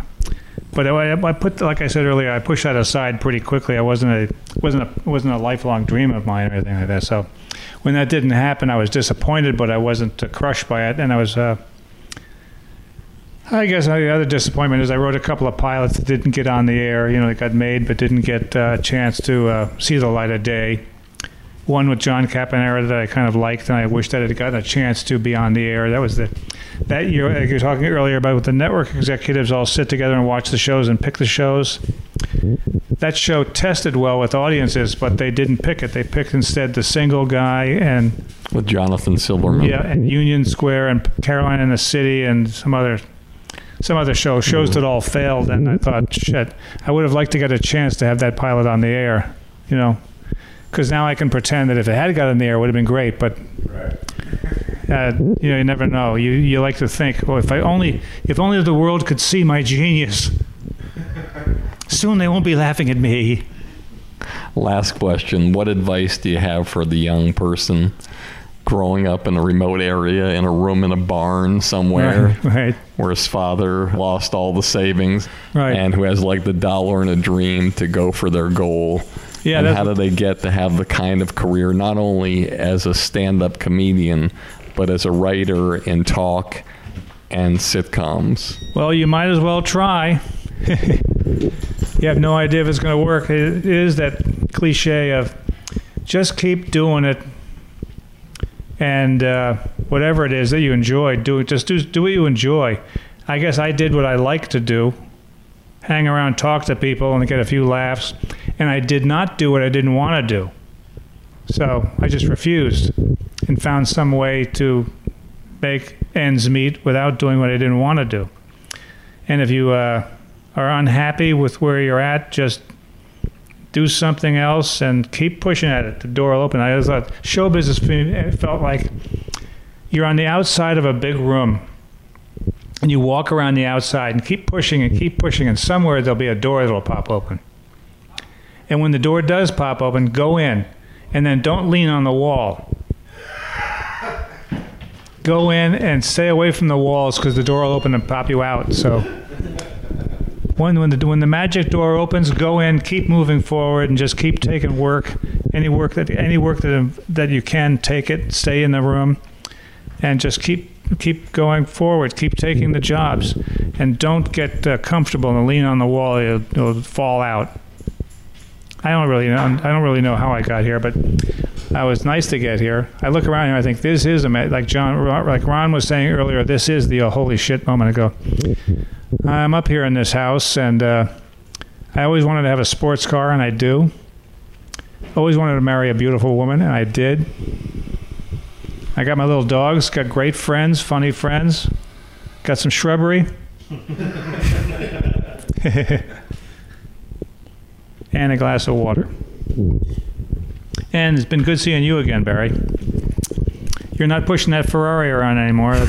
But I, I put, like I said earlier, I pushed that aside pretty quickly. I wasn't a wasn't a wasn't a lifelong dream of mine or anything like that. So when that didn't happen, I was disappointed, but I wasn't uh, crushed by it. And I was, uh, I guess, the other disappointment is I wrote a couple of pilots that didn't get on the air. You know, that got made but didn't get uh, a chance to uh, see the light of day. One with John Caponera that I kind of liked, and I wish that I had gotten a chance to be on the air. That was the that year like you were talking earlier about with the network executives all sit together and watch the shows and pick the shows. That show tested well with audiences, but they didn't pick it. They picked instead the single guy and With Jonathan Silverman. yeah, and Union Square and Caroline in the City and some other some other show shows that all failed. And I thought, shit, I would have liked to get a chance to have that pilot on the air, you know, because now I can pretend that if it had got on the air, it would have been great. But uh, you know, you never know. You you like to think, well, if I only if only the world could see my genius. Soon they won't be laughing at me. Last question. What advice do you have for the young person growing up in a remote area in a room in a barn somewhere Right, right. where his father lost all the savings Right. and who has like the dollar and a dream to go for their goal? Yeah, and how do they get to have the kind of career not only as a stand-up comedian but as a writer in talk and sitcoms? Well, you might as well try. you have no idea if it's going to work. It is that cliche of just keep doing it, and uh, whatever it is that you enjoy, do it. Just do do what you enjoy. I guess I did what I like to do: hang around, talk to people, and get a few laughs. And I did not do what I didn't want to do. So I just refused and found some way to make ends meet without doing what I didn't want to do. And if you uh, are unhappy with where you're at, just do something else and keep pushing at it. The door will open. I always thought show business it felt like you're on the outside of a big room and you walk around the outside and keep pushing and keep pushing, and somewhere there'll be a door that'll pop open. And when the door does pop open, go in and then don't lean on the wall go in and stay away from the walls because the door will open and pop you out. So when when the when the magic door opens, go in, keep moving forward, and just keep taking work. Any work that any work that that you can take it, stay in the room, and just keep keep going forward. Keep taking the jobs, and don't get uh, comfortable and lean on the wall. You'll, you'll fall out. I don't really know. I don't really know how I got here, but I was nice to get here. I look around here. I think this is a like John, like Ron was saying earlier. This is the uh, holy shit moment ago. I'm up here in this house, and uh, I always wanted to have a sports car, and I do. Always wanted to marry a beautiful woman, and I did. I got my little dogs. Got great friends, funny friends. Got some shrubbery. and a glass of water. And it's been good seeing you again, Barry. You're not pushing that Ferrari around anymore.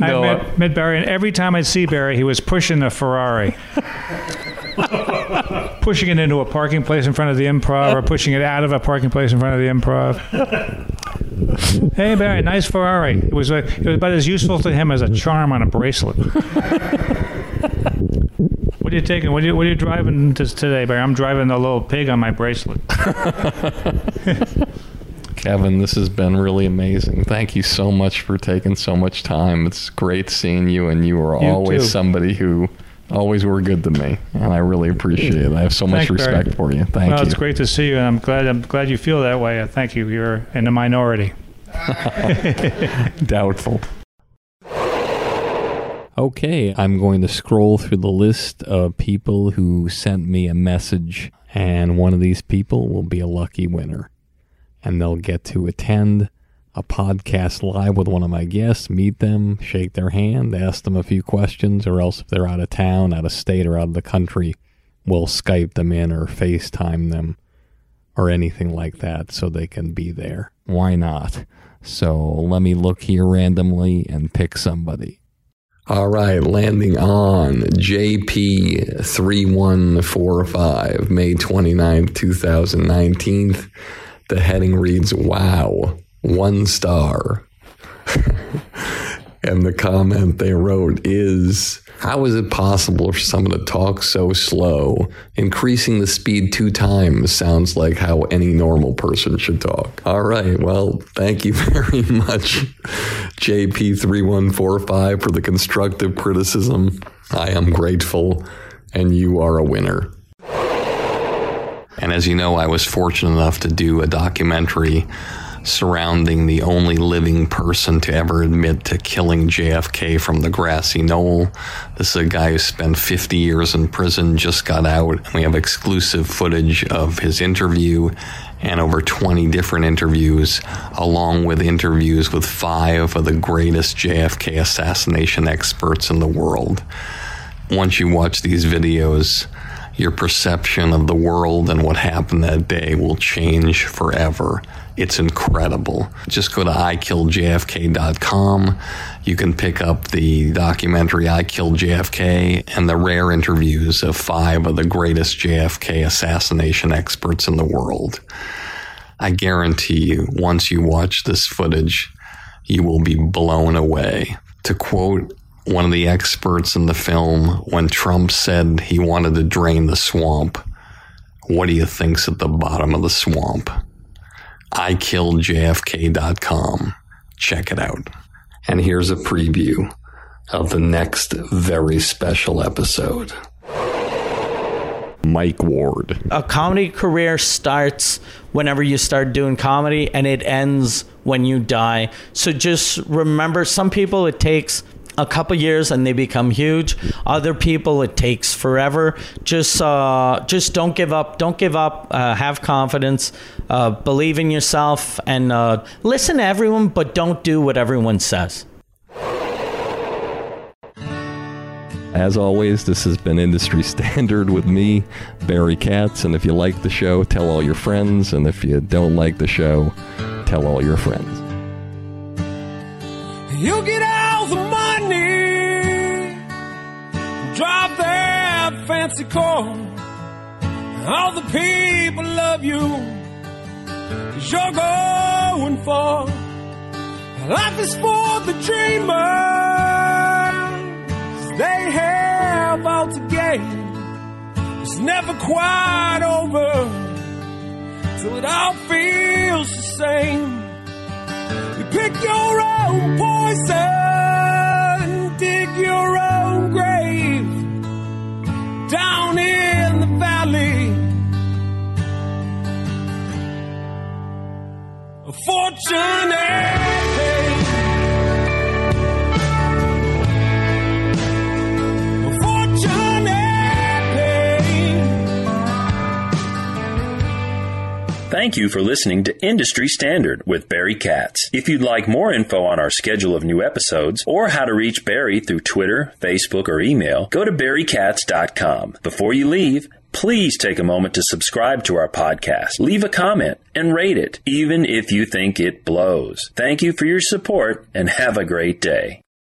No, I I- met, met Barry, and every time I'd see Barry, he was pushing the Ferrari. pushing it into a parking place in front of the improv or pushing it out of a parking place in front of the improv. hey, Barry, nice Ferrari. It was, uh, it was about as useful to him as a charm on a bracelet. What are you taking? What are you, what are you driving to today, Barry? I'm driving the little pig on my bracelet. Kevin, this has been really amazing. Thank you so much for taking so much time. It's great seeing you, and you are You always too. somebody who always were good to me, and I really appreciate it. I have so much Thanks, Barry. respect for you. Thank well, you. it's great to see you, and I'm glad I'm glad you feel that way. Thank you. You're in the minority. Doubtful. Okay, I'm going to scroll through the list of people who sent me a message, and one of these people will be a lucky winner. And they'll get to attend a podcast live with one of my guests, meet them, shake their hand, ask them a few questions, or else if they're out of town, out of state, or out of the country, we'll Skype them in or FaceTime them or anything like that so they can be there. Why not? So let me look here randomly and pick somebody. All right, landing on JP3145, May 29th, 2019. The heading reads, Wow, one star. and the comment they wrote is How is it possible for someone to talk so slow? Increasing the speed two times sounds like how any normal person should talk. All right, well, thank you very much, JP3145, for the constructive criticism. I am grateful, and you are a winner. And as you know, I was fortunate enough to do a documentary surrounding the only living person to ever admit to killing JFK from the grassy knoll. This is a guy who spent 50 years in prison, just got out, and we have exclusive footage of his interview and over 20 different interviews, along with interviews with five of the greatest JFK assassination experts in the world. Once you watch these videos, your perception of the world and what happened that day will change forever. It's incredible. Just go to ikilljfk.com. You can pick up the documentary I Killed JFK and the rare interviews of five of the greatest JFK assassination experts in the world. I guarantee you, once you watch this footage, you will be blown away. To quote one of the experts in the film, when Trump said he wanted to drain the swamp, what do you think's at the bottom of the swamp? ikilljfk.com. Check it out. And here's a preview of the next very special episode. Mike Ward. a comedy career starts whenever you start doing comedy and it ends when you die. So just remember some people it takes a couple years and they become huge. Other people it takes forever. Just uh, just don't give up. Don't give up. Uh, have confidence. Uh, believe in yourself and uh, listen to everyone, but don't do what everyone says. As always, this has been Industry Standard with me, Barry Katz. And if you like the show, tell all your friends. And if you don't like the show, tell all your friends. You get drive that fancy car. All the people love you, cause you're going far. Life is for the dreamers, they have all to gain. It's never quite over till it all feels the same. You pick your own poison, dig your own down in the valley. A fortunate. Thank you for listening to Industry Standard with Barry Katz. If you'd like more info on our schedule of new episodes or how to reach Barry through Twitter, Facebook, or email, go to barrykatz.com. Before you leave, please take a moment to subscribe to our podcast, leave a comment, and rate it, even if you think it blows. Thank you for your support and have a great day.